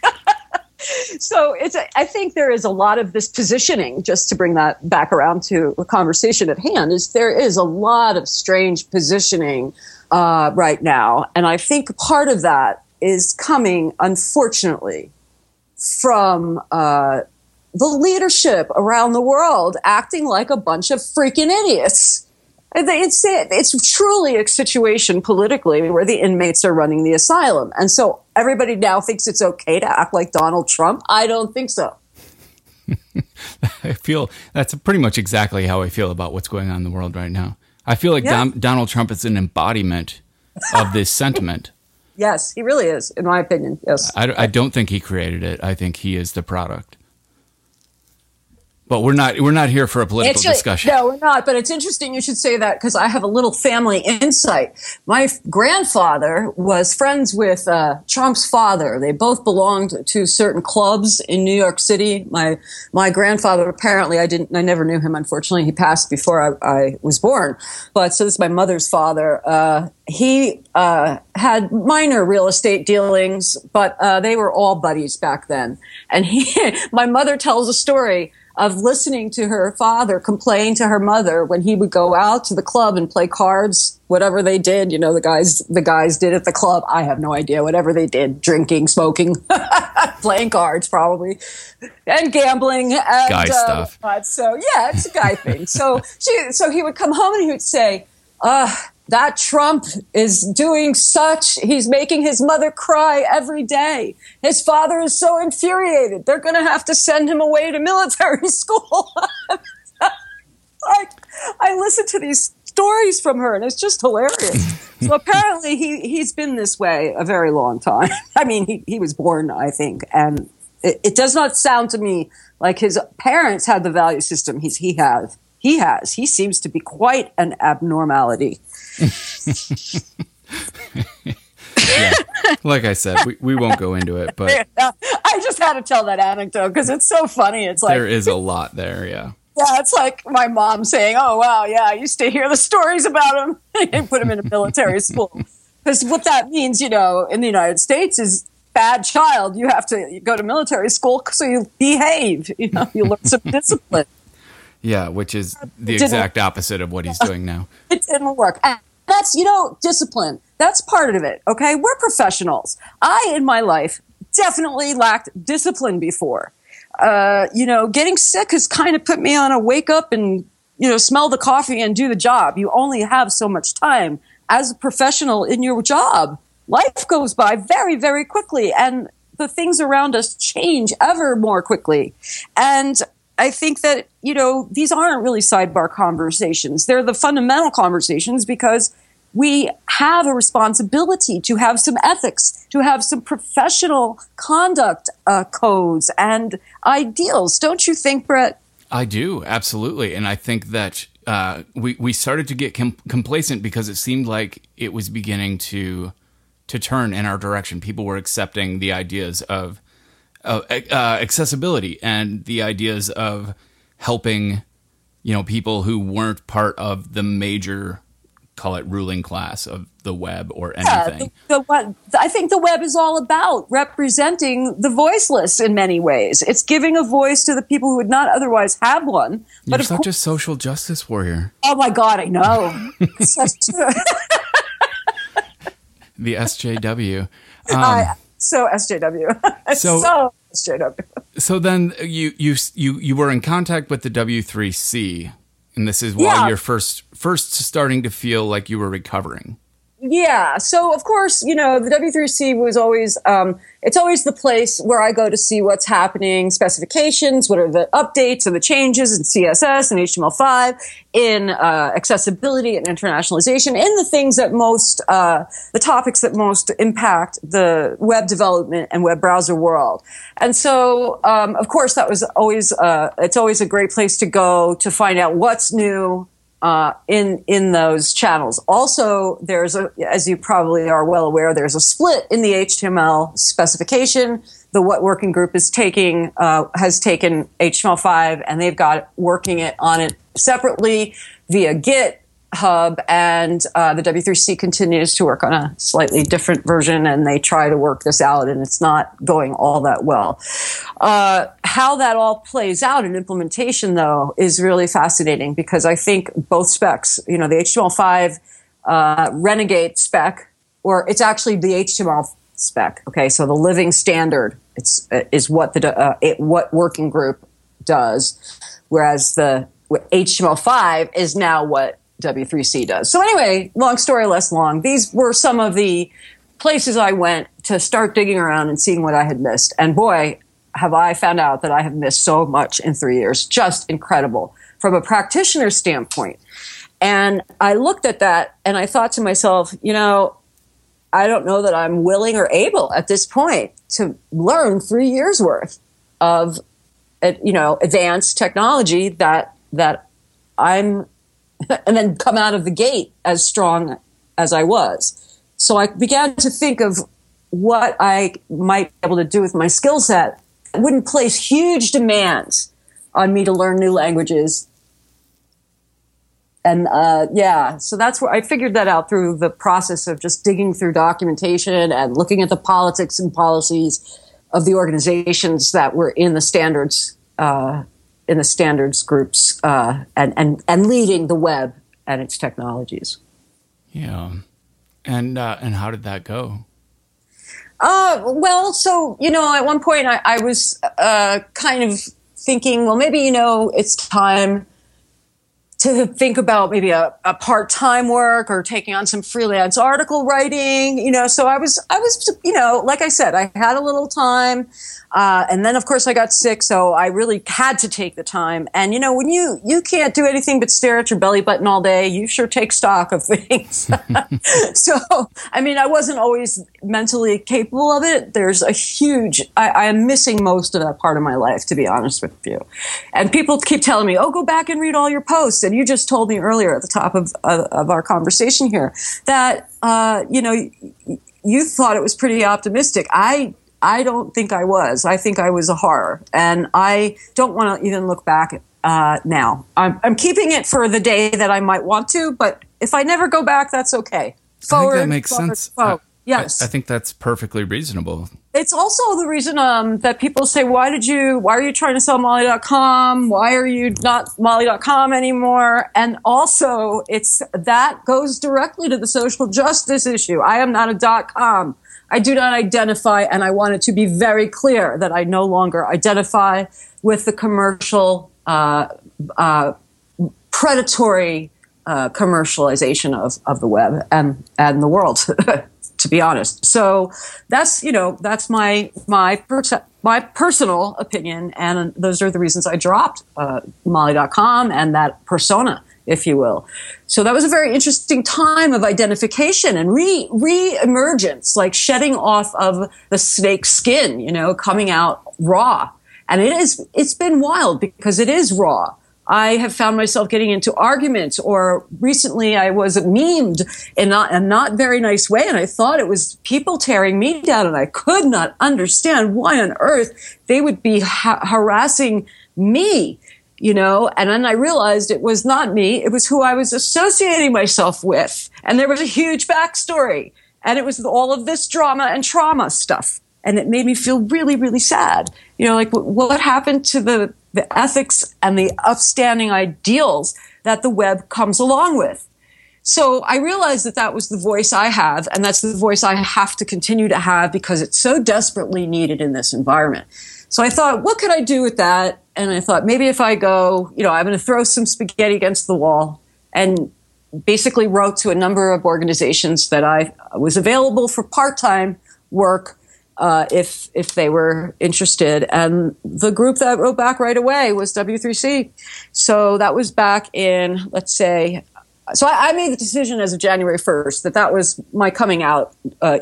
so it's, I think there is a lot of this positioning, just to bring that back around to the conversation at hand, is there is a lot of strange positioning uh, right now. And I think part of that is coming, unfortunately, from uh, the leadership around the world acting like a bunch of freaking idiots. It's it's truly a situation politically where the inmates are running the asylum, and so everybody now thinks it's okay to act like Donald Trump. I don't think so. I feel that's pretty much exactly how I feel about what's going on in the world right now. I feel like yeah. Don, Donald Trump is an embodiment of this sentiment. Yes, he really is, in my opinion. Yes. I, I don't think he created it. I think he is the product. But we're not we're not here for a political Actually, discussion. No, we're not. But it's interesting you should say that because I have a little family insight. My grandfather was friends with uh, Trump's father. They both belonged to certain clubs in New York City. My my grandfather apparently I didn't I never knew him. Unfortunately, he passed before I, I was born. But so this is my mother's father. Uh, he uh, had minor real estate dealings, but uh, they were all buddies back then. And he, my mother tells a story of listening to her father complain to her mother when he would go out to the club and play cards, whatever they did. You know, the guys, the guys did at the club. I have no idea. Whatever they did, drinking, smoking, playing cards, probably, and gambling. And, guy uh, stuff. So yeah, it's a guy thing. So she, so he would come home and he would say, uh, that Trump is doing such, he's making his mother cry every day. His father is so infuriated. They're going to have to send him away to military school. I, I listen to these stories from her and it's just hilarious. so apparently he, he's been this way a very long time. I mean, he, he was born, I think, and it, it does not sound to me like his parents had the value system he's, he has. He has. He seems to be quite an abnormality yeah. Like I said, we, we won't go into it, but I just had to tell that anecdote because it's so funny. It's like there is a lot there, yeah. Yeah, it's like my mom saying, "Oh wow, yeah, I used to hear the stories about him and put him in a military school." Because what that means, you know, in the United States is bad child. You have to go to military school so you behave. You know, you learn some discipline. Yeah, which is the exact opposite of what he's doing now. It didn't work. And that's, you know, discipline. That's part of it. Okay. We're professionals. I, in my life, definitely lacked discipline before. Uh, you know, getting sick has kind of put me on a wake up and, you know, smell the coffee and do the job. You only have so much time as a professional in your job. Life goes by very, very quickly and the things around us change ever more quickly. And I think that, you know, these aren't really sidebar conversations. They're the fundamental conversations because we have a responsibility to have some ethics, to have some professional conduct uh, codes and ideals. Don't you think, Brett? I do, absolutely. And I think that uh, we, we started to get com- complacent because it seemed like it was beginning to to turn in our direction. People were accepting the ideas of uh, uh, accessibility and the ideas of helping, you know, people who weren't part of the major, call it ruling class of the web or anything. Yeah, the, the, I think the web is all about representing the voiceless in many ways. It's giving a voice to the people who would not otherwise have one. But You're such course, a social justice warrior. Oh my God, I know. the SJW. Um, I, so SJW. So, so SJW. So then you you you you were in contact with the W3C, and this is while yeah. you're first first starting to feel like you were recovering. Yeah. So of course, you know, the W3C was always um, it's always the place where I go to see what's happening, specifications, what are the updates and the changes in CSS and HTML5, in uh, accessibility and internationalization, in the things that most, uh, the topics that most impact the web development and web browser world. And so, um, of course, that was always, uh, it's always a great place to go to find out what's new, uh, in in those channels. Also, there's a, as you probably are well aware, there's a split in the HTML specification. The what working group is taking uh, has taken HTML5 and they've got working it on it separately via Git hub and uh, the W3C continues to work on a slightly different version and they try to work this out and it's not going all that well. Uh, how that all plays out in implementation though is really fascinating because I think both specs, you know, the HTML5 uh, Renegade spec, or it's actually the HTML spec. Okay, so the living standard it's, uh, is what the uh, it, what working group does, whereas the HTML5 is now what W3C does. So anyway, long story less long. These were some of the places I went to start digging around and seeing what I had missed. And boy, have I found out that I have missed so much in three years. Just incredible from a practitioner standpoint. And I looked at that and I thought to myself, you know, I don't know that I'm willing or able at this point to learn three years worth of, you know, advanced technology that that I'm, and then come out of the gate as strong as I was. So I began to think of what I might be able to do with my skill set. It wouldn't place huge demands on me to learn new languages and uh, yeah, so that's where I figured that out through the process of just digging through documentation and looking at the politics and policies of the organizations that were in the standards uh, in the standards groups uh, and and and leading the web and its technologies. Yeah, and uh, and how did that go? Uh, well, so you know, at one point I, I was uh, kind of thinking, well, maybe you know, it's time to think about maybe a, a part-time work or taking on some freelance article writing you know so i was i was you know like i said i had a little time uh, and then of course I got sick, so I really had to take the time. And you know, when you you can't do anything but stare at your belly button all day, you sure take stock of things. so I mean, I wasn't always mentally capable of it. There's a huge I, I, am missing most of that part of my life, to be honest with you. And people keep telling me, "Oh, go back and read all your posts." And you just told me earlier at the top of of, of our conversation here that uh, you know you thought it was pretty optimistic. I I don't think I was. I think I was a horror. And I don't want to even look back uh, now. I'm, I'm, keeping it for the day that I might want to, but if I never go back, that's okay. Forward, I think that makes forward, sense. Forward. Yes. I, I, think that's perfectly reasonable. It's also the reason um, that people say, why did you, why are you trying to sell Molly.com? Why are you not Molly.com anymore? And also, it's that goes directly to the social justice issue. I am not a dot com. I do not identify, and I want it to be very clear that I no longer identify with the commercial, uh, uh, predatory uh, commercialization of, of the web and, and the world, to be honest. So that's, you know, that's my, my, perce- my personal opinion. And those are the reasons I dropped uh, Molly.com and that persona if you will. So that was a very interesting time of identification and re re-emergence, like shedding off of the snake skin, you know, coming out raw. And it is it's been wild because it is raw. I have found myself getting into arguments, or recently I was memed in not, a not very nice way, and I thought it was people tearing me down, and I could not understand why on earth they would be ha- harassing me you know, and then I realized it was not me. It was who I was associating myself with. And there was a huge backstory and it was all of this drama and trauma stuff. And it made me feel really, really sad. You know, like what happened to the, the ethics and the upstanding ideals that the web comes along with. So I realized that that was the voice I have, and that's the voice I have to continue to have because it's so desperately needed in this environment. So I thought, what could I do with that? And I thought, maybe if I go, you know, I'm going to throw some spaghetti against the wall and basically wrote to a number of organizations that I was available for part-time work uh, if if they were interested. And the group that wrote back right away was W3C. So that was back in, let's say, so I, I made the decision as of January 1st that that was my coming out uh,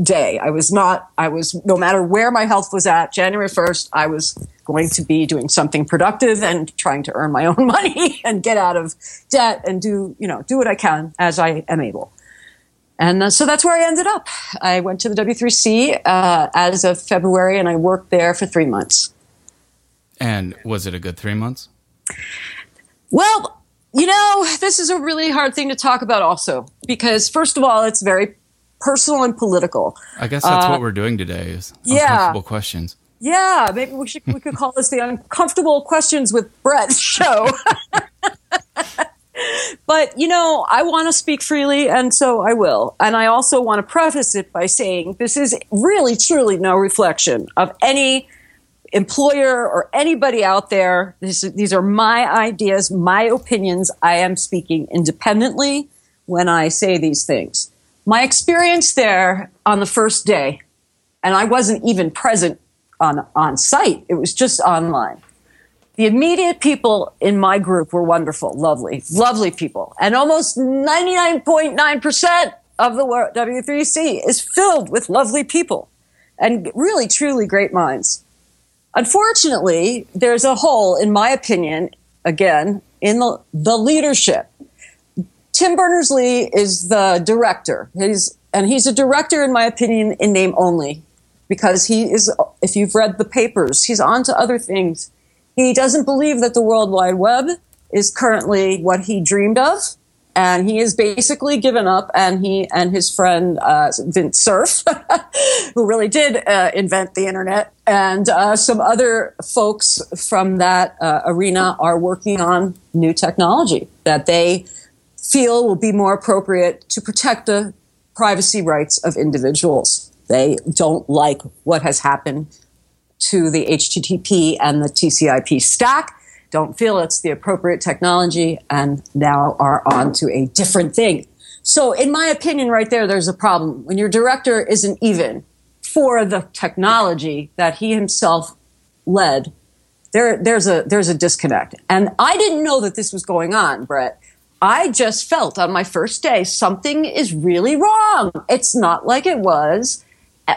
day. I was not, I was, no matter where my health was at, January 1st, I was going to be doing something productive and trying to earn my own money and get out of debt and do, you know, do what I can as I am able. And uh, so that's where I ended up. I went to the W3C uh, as of February and I worked there for three months. And was it a good three months? Well, you know, this is a really hard thing to talk about also because first of all, it's very personal and political. I guess that's uh, what we're doing today is uncomfortable yeah. questions. Yeah, maybe we should we could call this the uncomfortable questions with Brett show. but you know, I want to speak freely, and so I will. And I also want to preface it by saying this is really, truly no reflection of any employer or anybody out there. This, these are my ideas, my opinions. I am speaking independently when I say these things. My experience there on the first day, and I wasn't even present on, on site, it was just online. The immediate people in my group were wonderful, lovely, lovely people. And almost 99.9% of the W3C is filled with lovely people and really, truly great minds. Unfortunately, there's a hole, in my opinion, again, in the, the leadership. Tim Berners Lee is the director. He's, and he's a director, in my opinion, in name only, because he is, if you've read the papers, he's on to other things. He doesn't believe that the World Wide Web is currently what he dreamed of and he has basically given up. And he and his friend uh, Vint Cerf, who really did uh, invent the internet, and uh, some other folks from that uh, arena are working on new technology that they feel will be more appropriate to protect the privacy rights of individuals. They don't like what has happened to the HTTP and the TCP stack don't feel it's the appropriate technology and now are on to a different thing. So in my opinion, right there, there's a problem. When your director isn't even for the technology that he himself led, there, there's a, there's a disconnect. And I didn't know that this was going on, Brett. I just felt on my first day something is really wrong. It's not like it was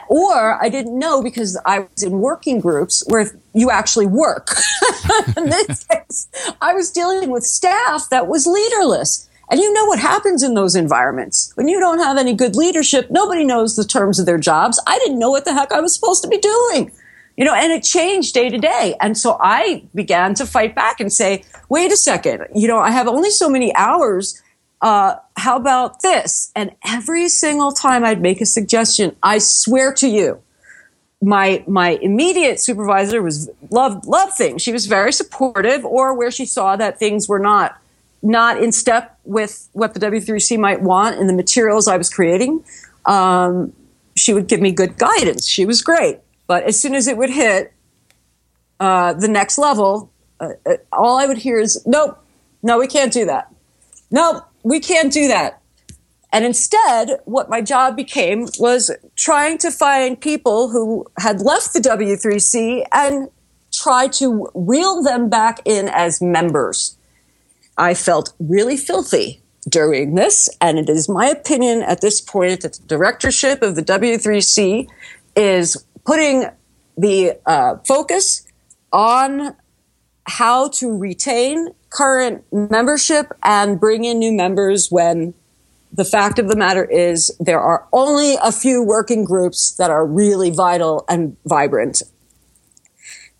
or I didn't know because I was in working groups where you actually work. in this case, I was dealing with staff that was leaderless. And you know what happens in those environments. When you don't have any good leadership, nobody knows the terms of their jobs. I didn't know what the heck I was supposed to be doing. You know, and it changed day to day. And so I began to fight back and say, wait a second, you know, I have only so many hours uh, how about this? And every single time I'd make a suggestion, I swear to you, my my immediate supervisor was loved loved things. She was very supportive, or where she saw that things were not not in step with what the W3C might want in the materials I was creating. Um, she would give me good guidance. She was great, but as soon as it would hit uh, the next level, uh, uh all I would hear is, "Nope, no, we can't do that. Nope, we can't do that. And instead, what my job became was trying to find people who had left the W3C and try to reel them back in as members. I felt really filthy during this, and it is my opinion at this point that the directorship of the W3C is putting the uh, focus on how to retain current membership and bring in new members when the fact of the matter is there are only a few working groups that are really vital and vibrant.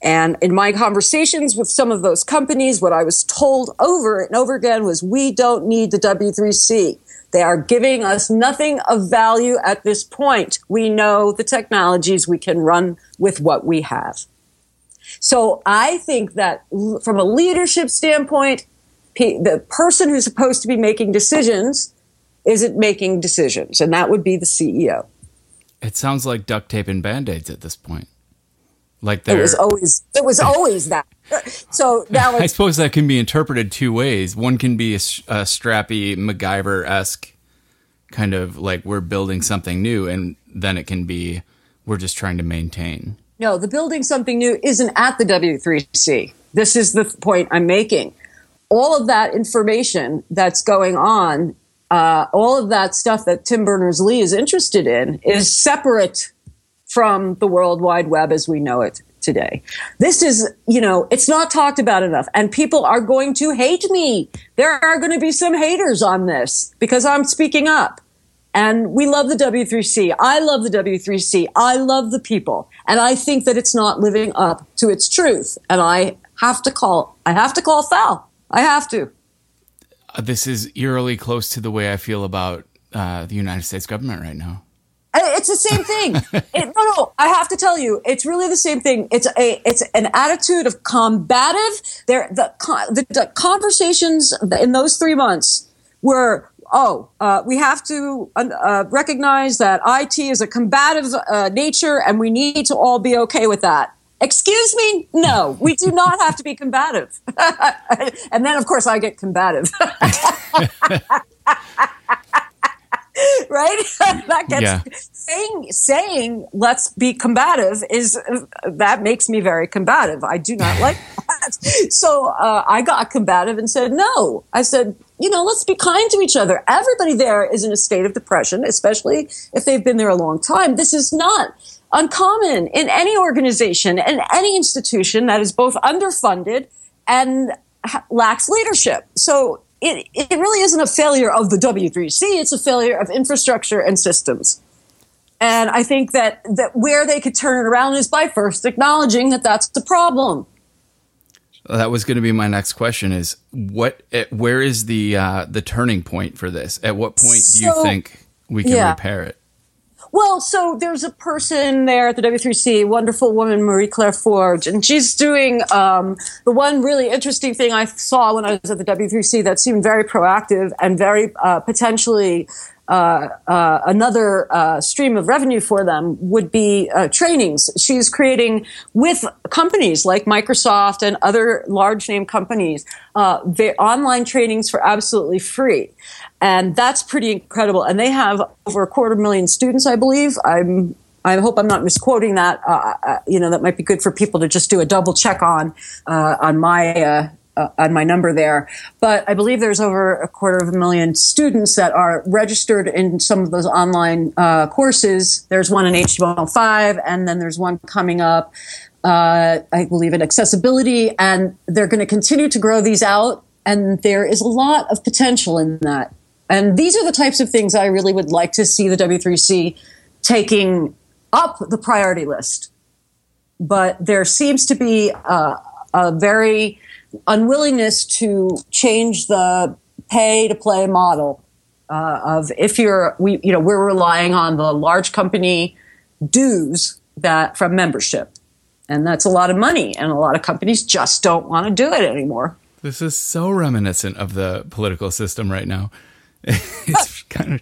And in my conversations with some of those companies, what I was told over and over again was we don't need the W3C. They are giving us nothing of value at this point. We know the technologies we can run with what we have. So I think that from a leadership standpoint, the person who's supposed to be making decisions isn't making decisions, and that would be the CEO. It sounds like duct tape and band aids at this point. Like it was always it was always that. So now I suppose that can be interpreted two ways. One can be a, a strappy MacGyver esque kind of like we're building something new, and then it can be we're just trying to maintain. No, the building something new isn't at the W3C. This is the point I'm making. All of that information that's going on, uh, all of that stuff that Tim Berners Lee is interested in is separate from the World Wide Web as we know it today. This is, you know, it's not talked about enough and people are going to hate me. There are going to be some haters on this because I'm speaking up. And we love the W3C. I love the W3C. I love the people. And I think that it's not living up to its truth. And I have to call, I have to call foul. I have to. Uh, this is eerily close to the way I feel about uh, the United States government right now. It's the same thing. it, no, no. I have to tell you, it's really the same thing. It's a, it's an attitude of combative. There, the, the, the conversations in those three months were, oh, uh, we have to uh, recognize that IT is a combative uh, nature, and we need to all be okay with that. Excuse me? No, we do not have to be combative. and then, of course, I get combative. right? that gets yeah. saying saying let's be combative is that makes me very combative. I do not like So uh, I got combative and said no. I said you know let's be kind to each other. Everybody there is in a state of depression, especially if they've been there a long time. This is not uncommon in any organization and any institution that is both underfunded and lacks leadership. So it, it really isn't a failure of the W3C, it's a failure of infrastructure and systems. And I think that, that where they could turn it around is by first acknowledging that that's the problem. That was going to be my next question: is what? Eh, where is the uh, the turning point for this? At what point do you think we can yeah. repair it? Well, so there's a person there at the W3C, wonderful woman, Marie Claire Forgue, and she's doing um, the one really interesting thing I saw when I was at the W3C that seemed very proactive and very uh, potentially uh, uh, another uh, stream of revenue for them would be uh, trainings. She's creating with companies like Microsoft and other large name companies uh, the online trainings for absolutely free. And that's pretty incredible. And they have over a quarter million students, I believe. I'm I hope I'm not misquoting that. Uh, uh, you know, that might be good for people to just do a double check on uh, on my uh, uh, on my number there. But I believe there's over a quarter of a million students that are registered in some of those online uh, courses. There's one in HTML5, and then there's one coming up. I believe in accessibility, and they're going to continue to grow these out. And there is a lot of potential in that. And these are the types of things I really would like to see the W3C taking up the priority list. But there seems to be a, a very unwillingness to change the pay to play model uh, of if you're we you know we're relying on the large company dues that from membership. And that's a lot of money and a lot of companies just don't want to do it anymore. This is so reminiscent of the political system right now. It's kind of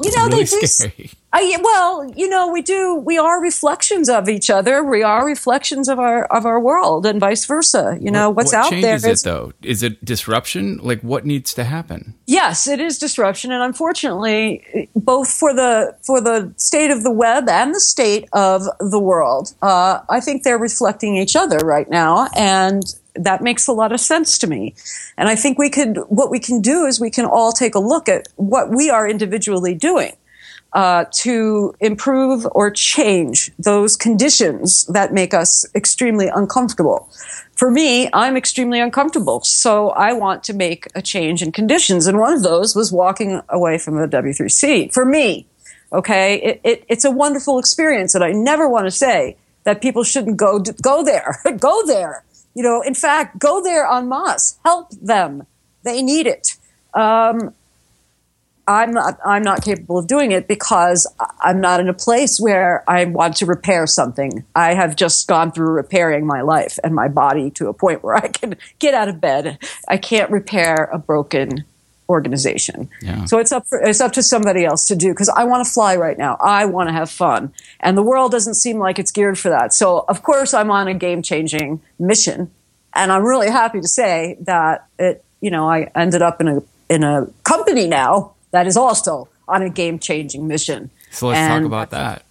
well, you know, really they do. Scary. I, well, you know, we do. We are reflections of each other. We are reflections of our of our world, and vice versa. You know, what's what out there is it though? Is it disruption? Like, what needs to happen? Yes, it is disruption, and unfortunately, both for the for the state of the web and the state of the world, uh, I think they're reflecting each other right now, and that makes a lot of sense to me. And I think we could, what we can do is we can all take a look at what we are individually doing. Uh, to improve or change those conditions that make us extremely uncomfortable. For me, I'm extremely uncomfortable, so I want to make a change in conditions. And one of those was walking away from the W3C. For me, okay, it, it, it's a wonderful experience, and I never want to say that people shouldn't go go there, go there. You know, in fact, go there en masse, help them. They need it. Um, I'm not, I'm not capable of doing it because I'm not in a place where I want to repair something. I have just gone through repairing my life and my body to a point where I can get out of bed. I can't repair a broken organization. Yeah. So it's up for, it's up to somebody else to do because I want to fly right now. I want to have fun, and the world doesn't seem like it's geared for that. So of course I'm on a game changing mission, and I'm really happy to say that it. You know, I ended up in a in a company now that is also on a game changing mission. So let's and, talk about that.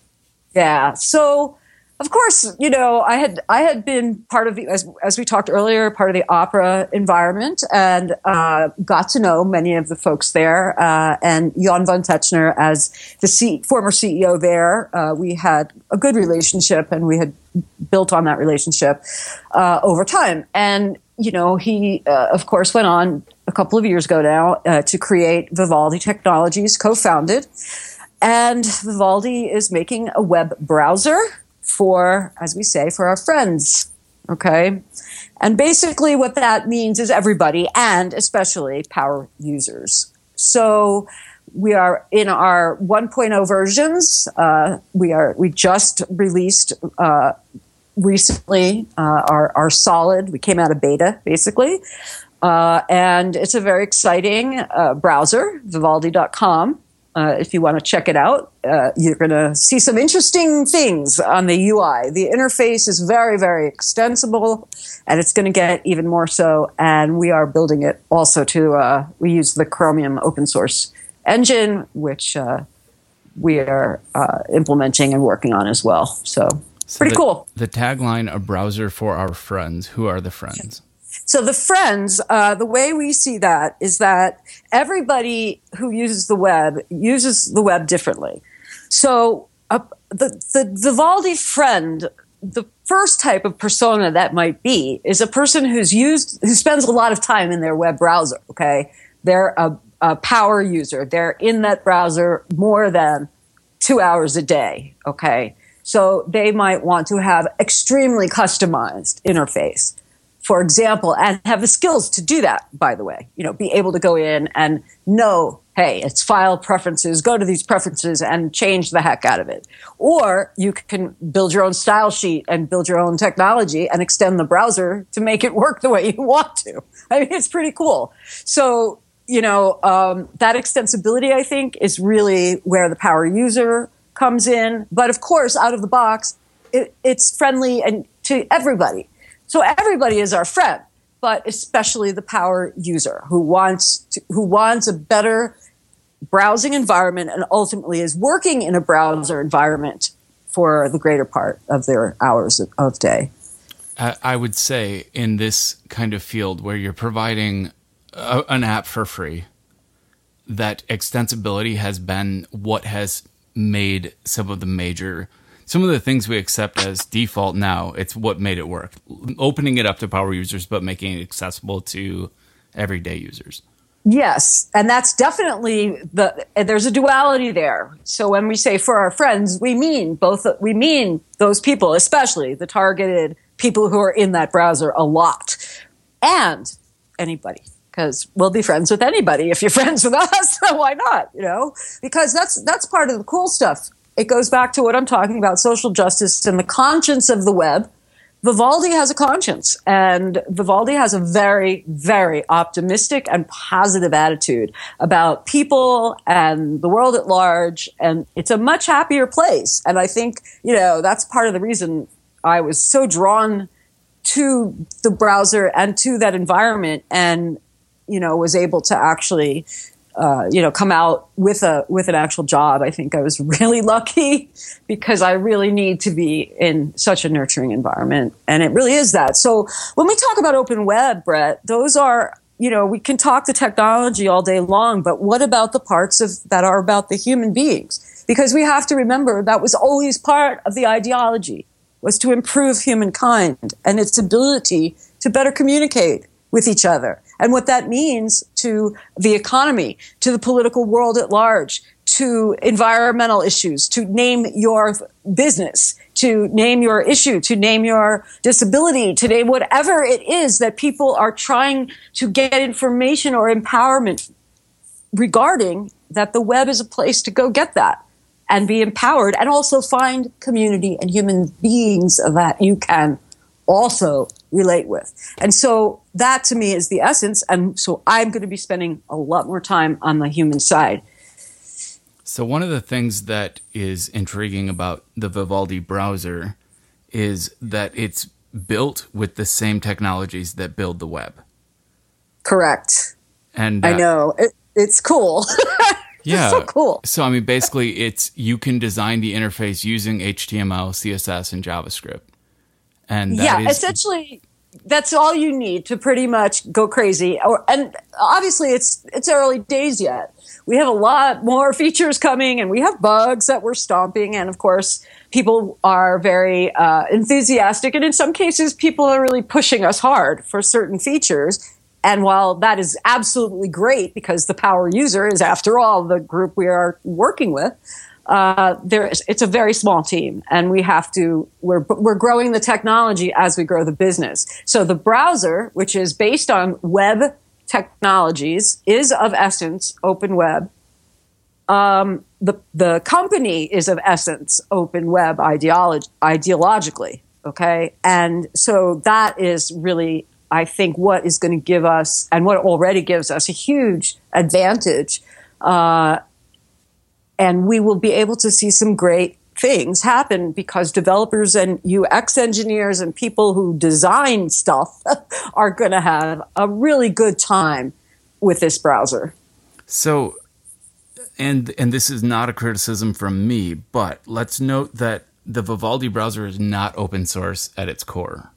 Yeah. So of course, you know, I had I had been part of the as, as we talked earlier, part of the Opera environment, and uh, got to know many of the folks there. Uh, and Jan von Tetzchner, as the C- former CEO there, uh, we had a good relationship, and we had built on that relationship uh, over time. And you know, he uh, of course went on a couple of years ago now uh, to create Vivaldi Technologies, co-founded, and Vivaldi is making a web browser for, as we say, for our friends. Okay. And basically what that means is everybody and especially power users. So we are in our 1.0 versions. Uh, we are we just released uh, recently uh, our our solid. We came out of beta basically, uh, and it's a very exciting uh, browser, Vivaldi.com. Uh, if you want to check it out, uh, you're going to see some interesting things on the UI. The interface is very, very extensible, and it's going to get even more so. And we are building it also to, uh, we use the Chromium open source engine, which uh, we are uh, implementing and working on as well. So, so pretty the, cool. The tagline, a browser for our friends. Who are the friends? So the friends, uh, the way we see that is that everybody who uses the web uses the web differently. So uh, the, the Vivaldi friend, the first type of persona that might be is a person who's used, who spends a lot of time in their web browser. Okay. They're a, a power user. They're in that browser more than two hours a day. Okay. So they might want to have extremely customized interface for example, and have the skills to do that, by the way, you know, be able to go in and know, hey, it's file preferences, go to these preferences and change the heck out of it. Or you can build your own style sheet and build your own technology and extend the browser to make it work the way you want to. I mean, it's pretty cool. So, you know, um, that extensibility, I think, is really where the power user comes in. But of course, out of the box, it, it's friendly and to everybody so everybody is our friend, but especially the power user who wants to, who wants a better browsing environment and ultimately is working in a browser environment for the greater part of their hours of, day. I would say in this kind of field where you're providing a, an app for free, that extensibility has been what has made some of the major some of the things we accept as default now, it's what made it work. Opening it up to power users, but making it accessible to everyday users. Yes, and that's definitely the there's a duality there. So when we say for our friends, we mean both we mean those people, especially the targeted people who are in that browser a lot. And anybody because we'll be friends with anybody if you're friends with us. why not? You know, because that's that's part of the cool stuff it goes back to what I'm talking about social justice and the conscience of the web. Vivaldi has a conscience and Vivaldi has a very, very optimistic and positive attitude about people and the world at large. And it's a much happier place. And I think, you know, that's part of the reason I was so drawn to the browser and to that environment and, you know, was able to actually uh, you know, come out with a with an actual job. I think I was really lucky because I really need to be in such a nurturing environment, and it really is that. So when we talk about open web, Brett, those are you know we can talk to technology all day long, but what about the parts of that are about the human beings? Because we have to remember that was always part of the ideology was to improve humankind and its ability to better communicate with each other and what that means to the economy, to the political world at large, to environmental issues, to name your business, to name your issue, to name your disability, to name whatever it is that people are trying to get information or empowerment regarding that the web is a place to go get that and be empowered and also find community and human beings that you can also relate with. And so that to me is the essence. And so I'm going to be spending a lot more time on the human side. So, one of the things that is intriguing about the Vivaldi browser is that it's built with the same technologies that build the web. Correct. And uh, I know it, it's cool. yeah, so cool. So, I mean, basically, it's you can design the interface using HTML, CSS, and JavaScript and yeah, is- essentially that's all you need to pretty much go crazy. Or, and obviously, it's it's early days yet. We have a lot more features coming, and we have bugs that we're stomping. And of course, people are very uh, enthusiastic, and in some cases, people are really pushing us hard for certain features. And while that is absolutely great because the power user is, after all, the group we are working with, uh, there it's a very small team and we have to we're we're growing the technology as we grow the business so the browser which is based on web technologies is of essence open web um, the the company is of essence open web ideology ideologically. Okay, and so that is really, I think, what is going to give us, and what already gives us, a huge advantage. Uh, and we will be able to see some great things happen because developers and UX engineers and people who design stuff are going to have a really good time with this browser. So, and and this is not a criticism from me, but let's note that the Vivaldi browser is not open source at its core.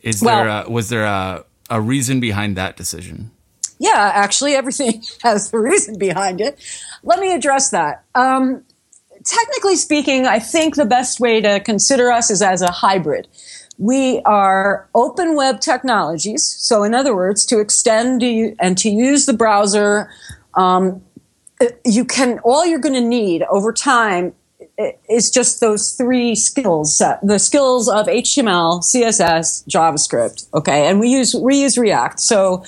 Is Well- there a, was there a a reason behind that decision? Yeah, actually, everything has a reason behind it. Let me address that. Um, technically speaking, I think the best way to consider us is as a hybrid. We are open web technologies. So, in other words, to extend and to use the browser, um, you can, all you're going to need over time is just those three skills the skills of HTML, CSS, JavaScript. Okay. And we use, we use React. So,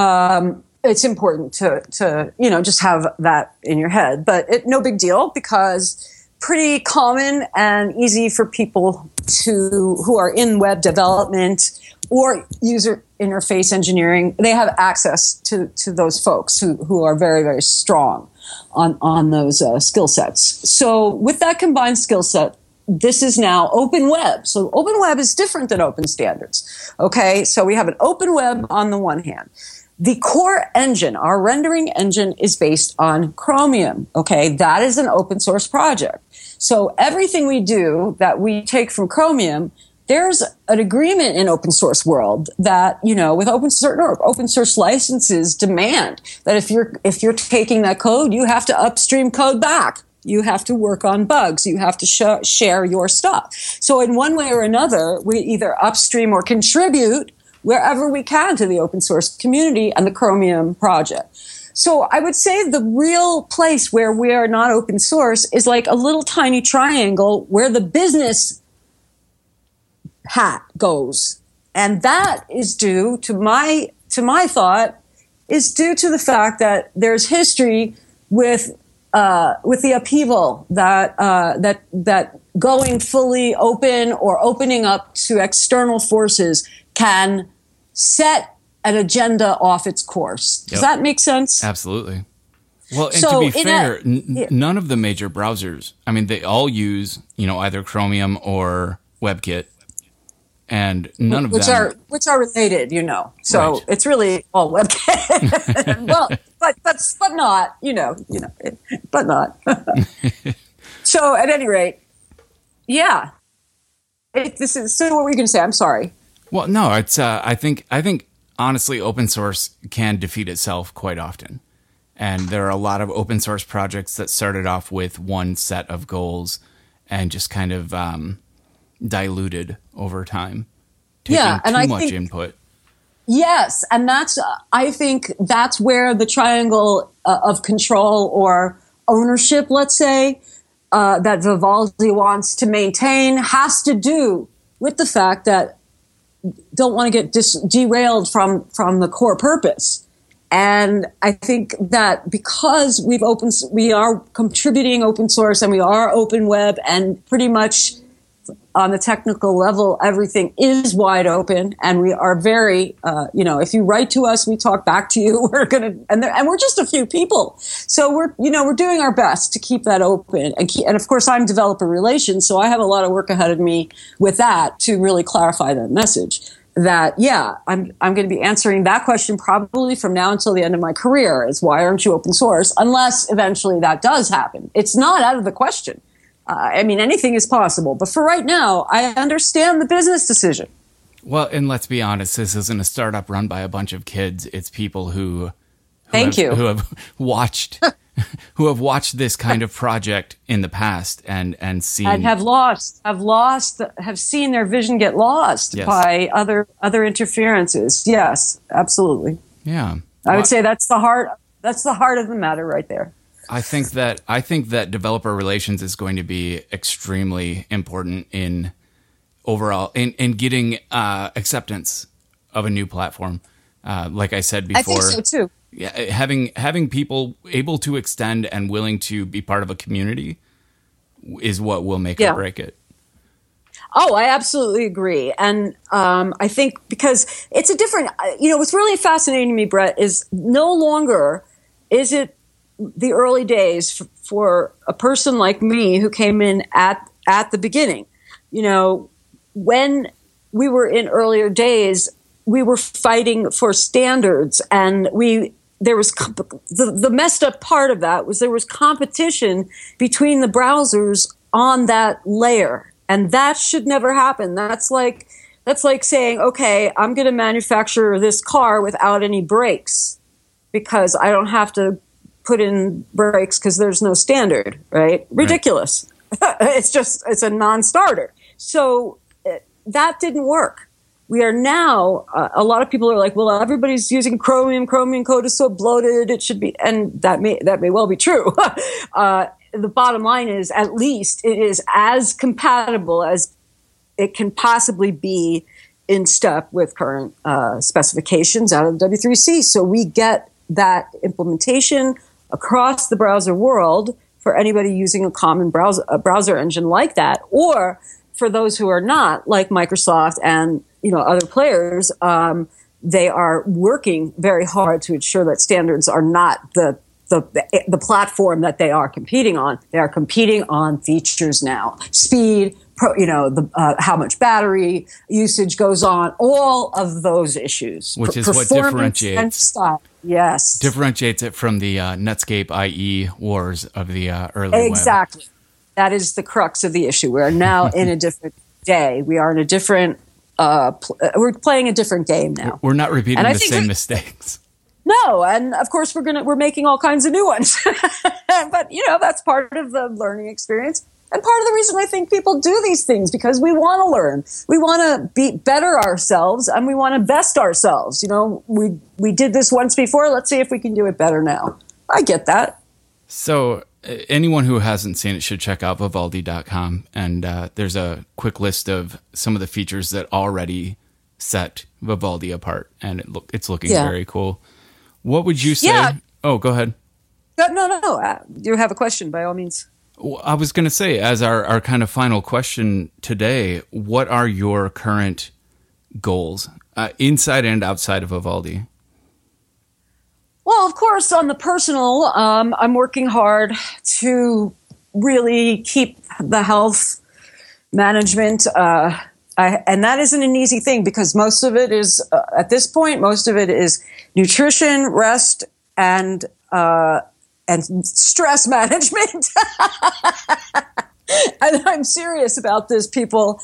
um, it's important to, to, you know, just have that in your head, but it, no big deal because pretty common and easy for people to, who are in web development or user interface engineering. They have access to, to those folks who, who are very, very strong on, on those uh, skill sets. So with that combined skill set, this is now open web. So open web is different than open standards. Okay. So we have an open web on the one hand. The core engine, our rendering engine is based on Chromium. Okay. That is an open source project. So everything we do that we take from Chromium, there's an agreement in open source world that, you know, with open certain open source licenses demand that if you're, if you're taking that code, you have to upstream code back. You have to work on bugs. You have to sh- share your stuff. So in one way or another, we either upstream or contribute wherever we can to the open source community and the Chromium project. So I would say the real place where we are not open source is like a little tiny triangle where the business hat goes. And that is due to my, to my thought, is due to the fact that there's history with, uh, with the upheaval that, uh, that, that going fully open or opening up to external forces can set an agenda off its course. Does Yep. that make sense? Absolutely. Well, and So, to be a- fair, n- yeah. none of the major browsers, I mean, they all use, you know, either Chromium or WebKit. And none of which them are which are related, you know. So Right. it's really all webkit. well, but but but not, you know, you know, but not. so at any rate, yeah. It, this is so. What were you going to say? I'm sorry. Well, no, it's. Uh, I think. I think honestly, open source can defeat itself quite often, and there are a lot of open source projects that started off with one set of goals, and just kind of um, diluted over time, taking Yeah, and too I much think- input. Yes, and that's uh, I think that's where the triangle uh, of control or ownership, let's say, uh, that Vivaldi wants to maintain has to do with the fact that don't want to get dis- derailed from from the core purpose. And I think that because we've open, we are contributing open source and we are open web and pretty much on the technical level, everything is wide open, and we are very, uh, you know, if you write to us, we talk back to you. We're gonna, and and we're just a few people, so we're, you know, we're doing our best to keep that open, and keep, and of course, I'm developer relations, so I have a lot of work ahead of me with that to really clarify that message. That yeah, I'm I'm going to be answering that question probably from now until the end of my career. Is why aren't you open source? Unless eventually that does happen, it's not out of the question. Uh, I mean, anything is possible. But for right now, I understand the business decision. Well, and let's be honest, this isn't a startup run by a bunch of kids. It's people who, who Thank have, you. who have watched who have watched this kind of project in the past and and seen And have lost, have lost, have seen their vision get lost Yes. by other other interferences. Yes, absolutely. yeah. I Well, would say that's the heart. That's the heart of the matter right there. I think that I think that developer relations is going to be extremely important in overall in in getting uh, acceptance of a new platform. Uh, like I said before, I think so too. yeah, having having people able to extend and willing to be part of a community is what will make Yeah. or break it. Oh, I absolutely agree. And um, I think because it's a different, you know, what's really fascinating to me, Brett, is no longer is it the early days f- for a person like me who came in at at the beginning. You know, when we were in earlier days, we were fighting for standards, and we there was comp- the the messed up part of that was there was competition between the browsers on that layer, and that should never happen. That's like that's like saying, okay, I'm going to manufacture this car without any brakes because I don't have to put in brakes because there's no standard, right? Ridiculous. it's just it's a non-starter. So uh, that didn't work. We are now. Uh, a lot of people are like, "Well, everybody's using Chromium. Chromium code is so bloated. It should be," and that may that may well be true. uh, the bottom line is, at least it is as compatible as it can possibly be in step with current uh, specifications out of the W3C. So we get that implementation across the browser world for anybody using a common browser, a browser engine like that, or for those who are not, like Microsoft and you know other players. Um, they are working very hard to ensure that standards are not the the, the platform that they are competing on. They are competing on features now, speed, pro, you know, the, uh, how much battery usage goes on, all of those issues, Which is what differentiates-. Yes, Differentiates it from the uh, Netscape IE wars of the uh, early web. exactly. That is the crux of the issue. We are now in a different day. We are in a different. Uh, pl- uh, we're playing a different game now. We're not repeating the same mistakes. No, and of course we're gonna we're making all kinds of new ones. but you know that's part of the learning experience and part of the reason I think people do these things because we want to learn, we want to be better ourselves, and we want to best ourselves. You know, we we did this once before. Let's see if we can do it better now. I get that. So, anyone who hasn't seen it should check out Vivaldi.com. And uh, there's a quick list of some of the features that already set Vivaldi apart. And it look, it's looking Yeah. very cool. What would you say? Yeah. Oh, go ahead. No, no, no. no. Uh, you have a question by all means. I was going to say, as our, our kind of final question today, what are your current goals uh, inside and outside of Vivaldi? Well, of course, on the personal, um, I'm working hard to really keep the health management. Uh, I, and that isn't an easy thing because most of it is, uh, at this point, most of it is nutrition, rest, and uh, and stress management. and I'm serious about this, people.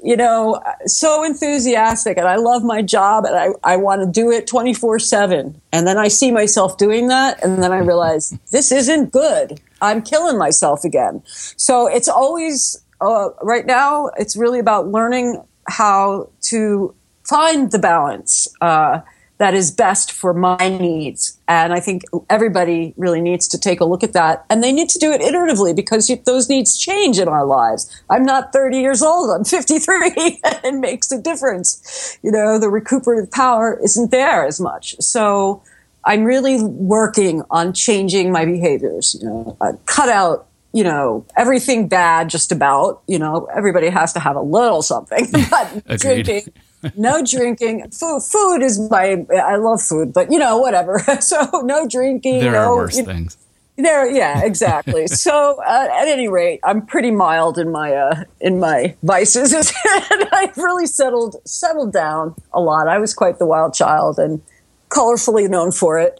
You know, so enthusiastic, and I love my job, and I, I want to do it 24 7. And then I see myself doing that, and then I realize this isn't good. I'm killing myself again. So it's always, uh, right now, it's really about learning how to find the balance. Uh, that is best for my needs. And I think everybody really needs to take a look at that. And they need to do it iteratively because you- those needs change in our lives. I'm not 30 years old, I'm 53. and it makes a difference. You know, the recuperative power isn't there as much. So I'm really working on changing my behaviors. You know, I cut out you know everything bad just about you know everybody has to have a little something but drinking no drinking. Food food is my i love food but you know whatever. So no drinking There no are worse you- things. there yeah exactly. So uh, at any rate i'm pretty mild in my uh, in my vices and i've really settled settled down a lot. I was quite the wild child and colorfully known for it.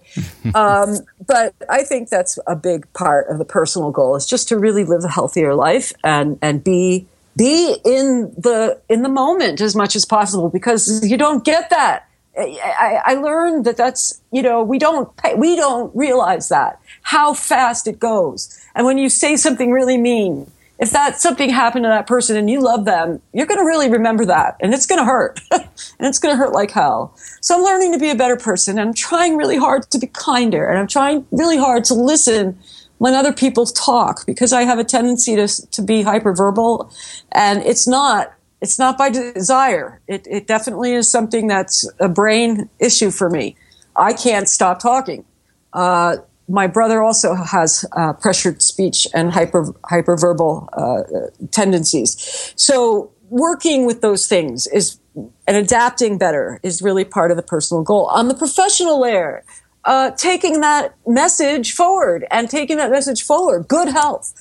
Um, but i think that's a big part of the personal goal is just to really live a healthier life and and be be in the in the moment as much as possible because you don't get that. I, I learned that that's you know we don't pay, we don't realize that how fast it goes. And when you say something really mean if that something happened to that person and you love them you're going to really remember that and it's going to hurt. And it's going to hurt like hell. So i'm learning to be a better person and i'm trying really hard to be kinder and i'm trying really hard to listen when other people talk because i have a tendency to, to be hyperverbal and it's not it's not by desire. It, it definitely is something that's a brain issue for me. I can't stop talking. Uh, my brother also has uh, pressured speech and hyper hyperverbal uh, tendencies. So working with those things is and adapting better is really part of the personal goal. On the professional layer, uh, taking that message forward and taking that message forward, good health,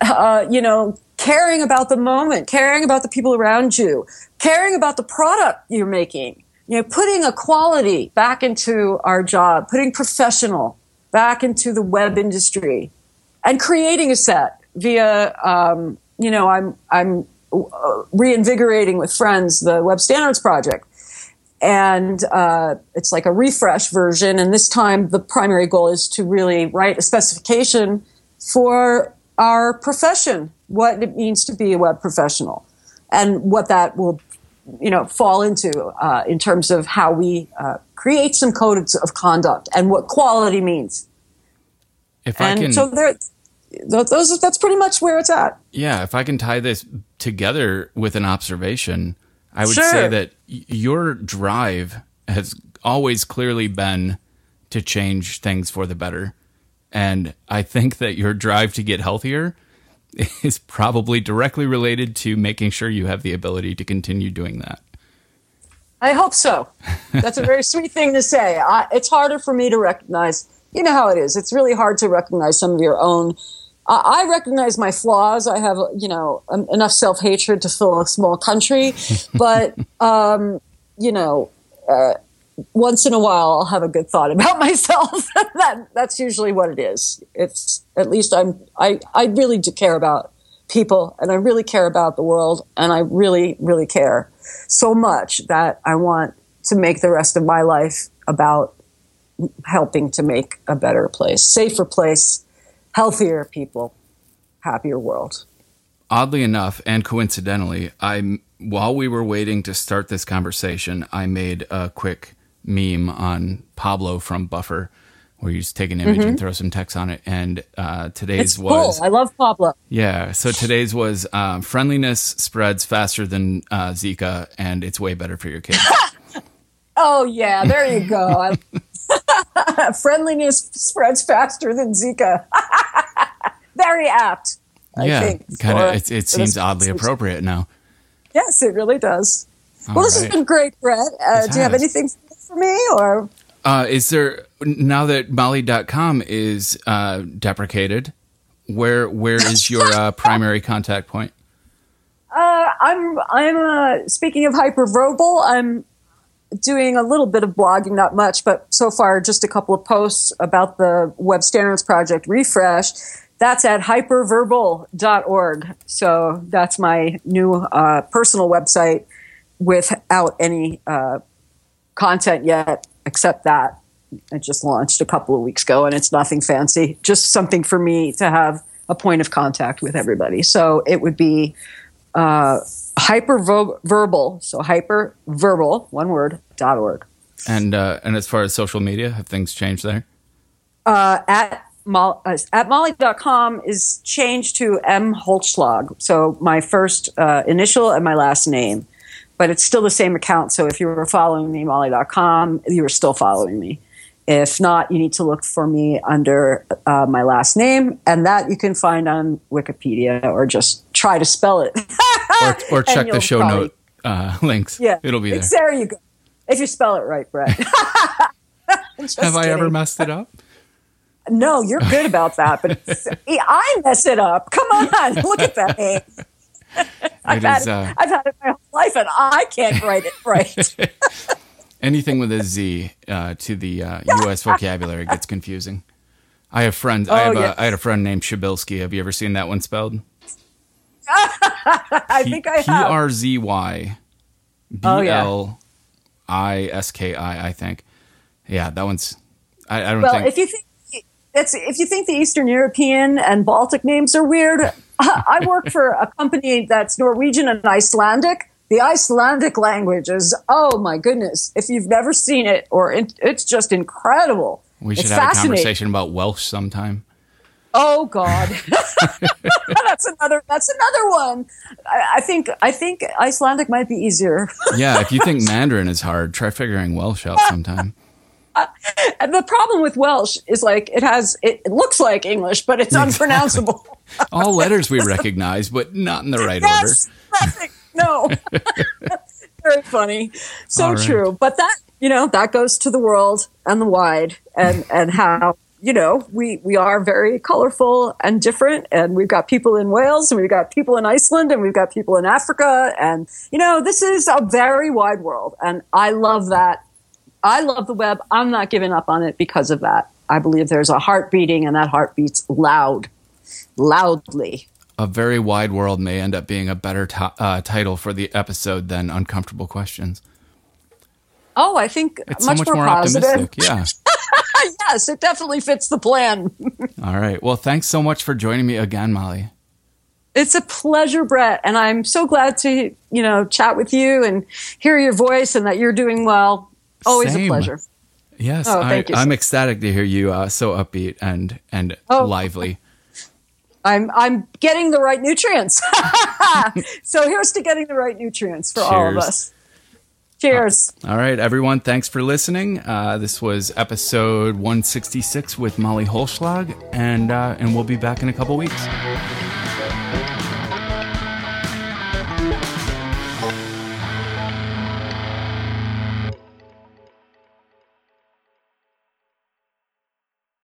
uh, you know, caring about the moment, caring about the people around you, caring about the product you're making, you know, putting a quality back into our job, putting professional back into the web industry, and creating a set via, um, you know, I'm I'm uh, reinvigorating with friends the Web Standards Project, and uh, it's like a refresh version. And this time, the primary goal is to really write a specification for our profession, what it means to be a web professional, and what that will you know fall into uh, in terms of how we uh, create some codes of conduct and what quality means. If and I can, so there, those that's pretty much where it's at. yeah, if I can tie this together with an observation, I would Sure. say that your drive has always clearly been to change things for the better, and I think that your drive to get healthier is probably directly related to making sure you have the ability to continue doing that. I hope so. That's a very sweet thing to say. I, it's harder for me to recognize. You know how it is. It's really hard to recognize some of your own. I I recognize my flaws. I have, you know, enough self hatred to fill a small country, but um, you know, uh, once in a while I'll have a good thought about myself. that that's usually what it is. It's at least I'm I I really do care about people and I really care about the world and I really really care so much that I want to make the rest of my life about helping to make a better place, safer place, healthier people, happier world. oddly enough and coincidentally i while we were waiting to start this conversation i made a quick meme on pablo from buffer where you just take an image and throw some text on it and uh, today's It's was cool. I love Pablo. yeah so today's was um, friendliness spreads faster than uh, zika and it's way better for your kids Oh yeah, there you go. I- Friendliness spreads faster than Zika. Very apt. I yeah think, kind of it, it seems oddly appropriate now Yes, it really does. All well, this right. has been great, Brett. Uh, do you have anything for me, or Uh, is there now that Molly.com is uh, deprecated? Where where is your uh, primary contact point? Uh, I'm I'm uh, speaking of hyperverbal. I'm doing a little bit of blogging, not much, but so far just a couple of posts about the Web Standards Project refresh. That's at hyperverbal.org. So that's my new uh, personal website without any uh, content yet, except that. I just launched a couple of weeks ago and it's nothing fancy, just something for me to have a point of contact with everybody. So it would be uh, hyperverbal, so hyperverbal, one word, dot org. And uh, and as far as social media, have things changed there? Uh, at Molly, uh, at molly.com is changed to M Holzschlag. So my first uh, initial and my last name. But it's still the same account. So if you were following me, molly.com, you were still following me. If not, you need to look for me under uh, my last name, and that you can find on Wikipedia or just try to spell it. Or, or check the show probably- note uh, links. Yeah, it'll be there. There you go. If you spell it right, Brett. Have I ever messed it up? No, you're good about that, but I mess it up. Come on, look at that name. I've, had it, uh, I've had it my whole life, and I can't write it right. Anything with a Z uh, to the uh, U.S. vocabulary gets confusing. I have friends. I Oh, have yeah. a, I had a friend named Shabilsky. Have you ever seen that one spelled? I think I have. R Z Y B Oh. L I S K I. I think. Yeah, that one's. I, I don't well, think. if you think that's if you think the Eastern European and Baltic names are weird, I work for a company that's Norwegian and Icelandic. The Icelandic language is oh my goodness! If you've never seen it, or it, it's just incredible. we should it's have a conversation about Welsh sometime. Oh God, that's another. That's another one. I, I think. I think Icelandic might be easier. Yeah, if you think Mandarin is hard, try figuring Welsh out sometime. and the problem with Welsh is like it has it, it looks like English, but it's exactly. unpronounceable. All letters we recognize, but not in the right yes, order. No. Very funny. So right. true. But that you know, that goes to the world and the wide and and how you know, we, we are very colorful and different. And we've got people in Wales and we've got people in Iceland and we've got people in Africa. And, you know, this is a very wide world. And I love that. I love the web. I'm not giving up on it because of that. I believe there's a heart beating and that heart beats loud, loudly. A very wide world may end up being a better t- uh, title for the episode than Uncomfortable Questions. Oh, I think it's much, so much more, more positive. optimistic. Yeah. yes, it definitely fits the plan. All right. Well, thanks so much for joining me again, Molly. It's a pleasure, Brett, and I'm so glad to, you know, chat with you and hear your voice and that you're doing well. Always Same. a pleasure. Yes, oh, I, am ecstatic to hear you uh, so upbeat and and oh. lively. I'm I'm getting the right nutrients. so here's to getting the right nutrients for Cheers. all of us. Cheers. Uh, all right, everyone. Thanks for listening. Uh, this was episode 166 with Molly Holzschlag, and uh, and we'll be back in a couple weeks.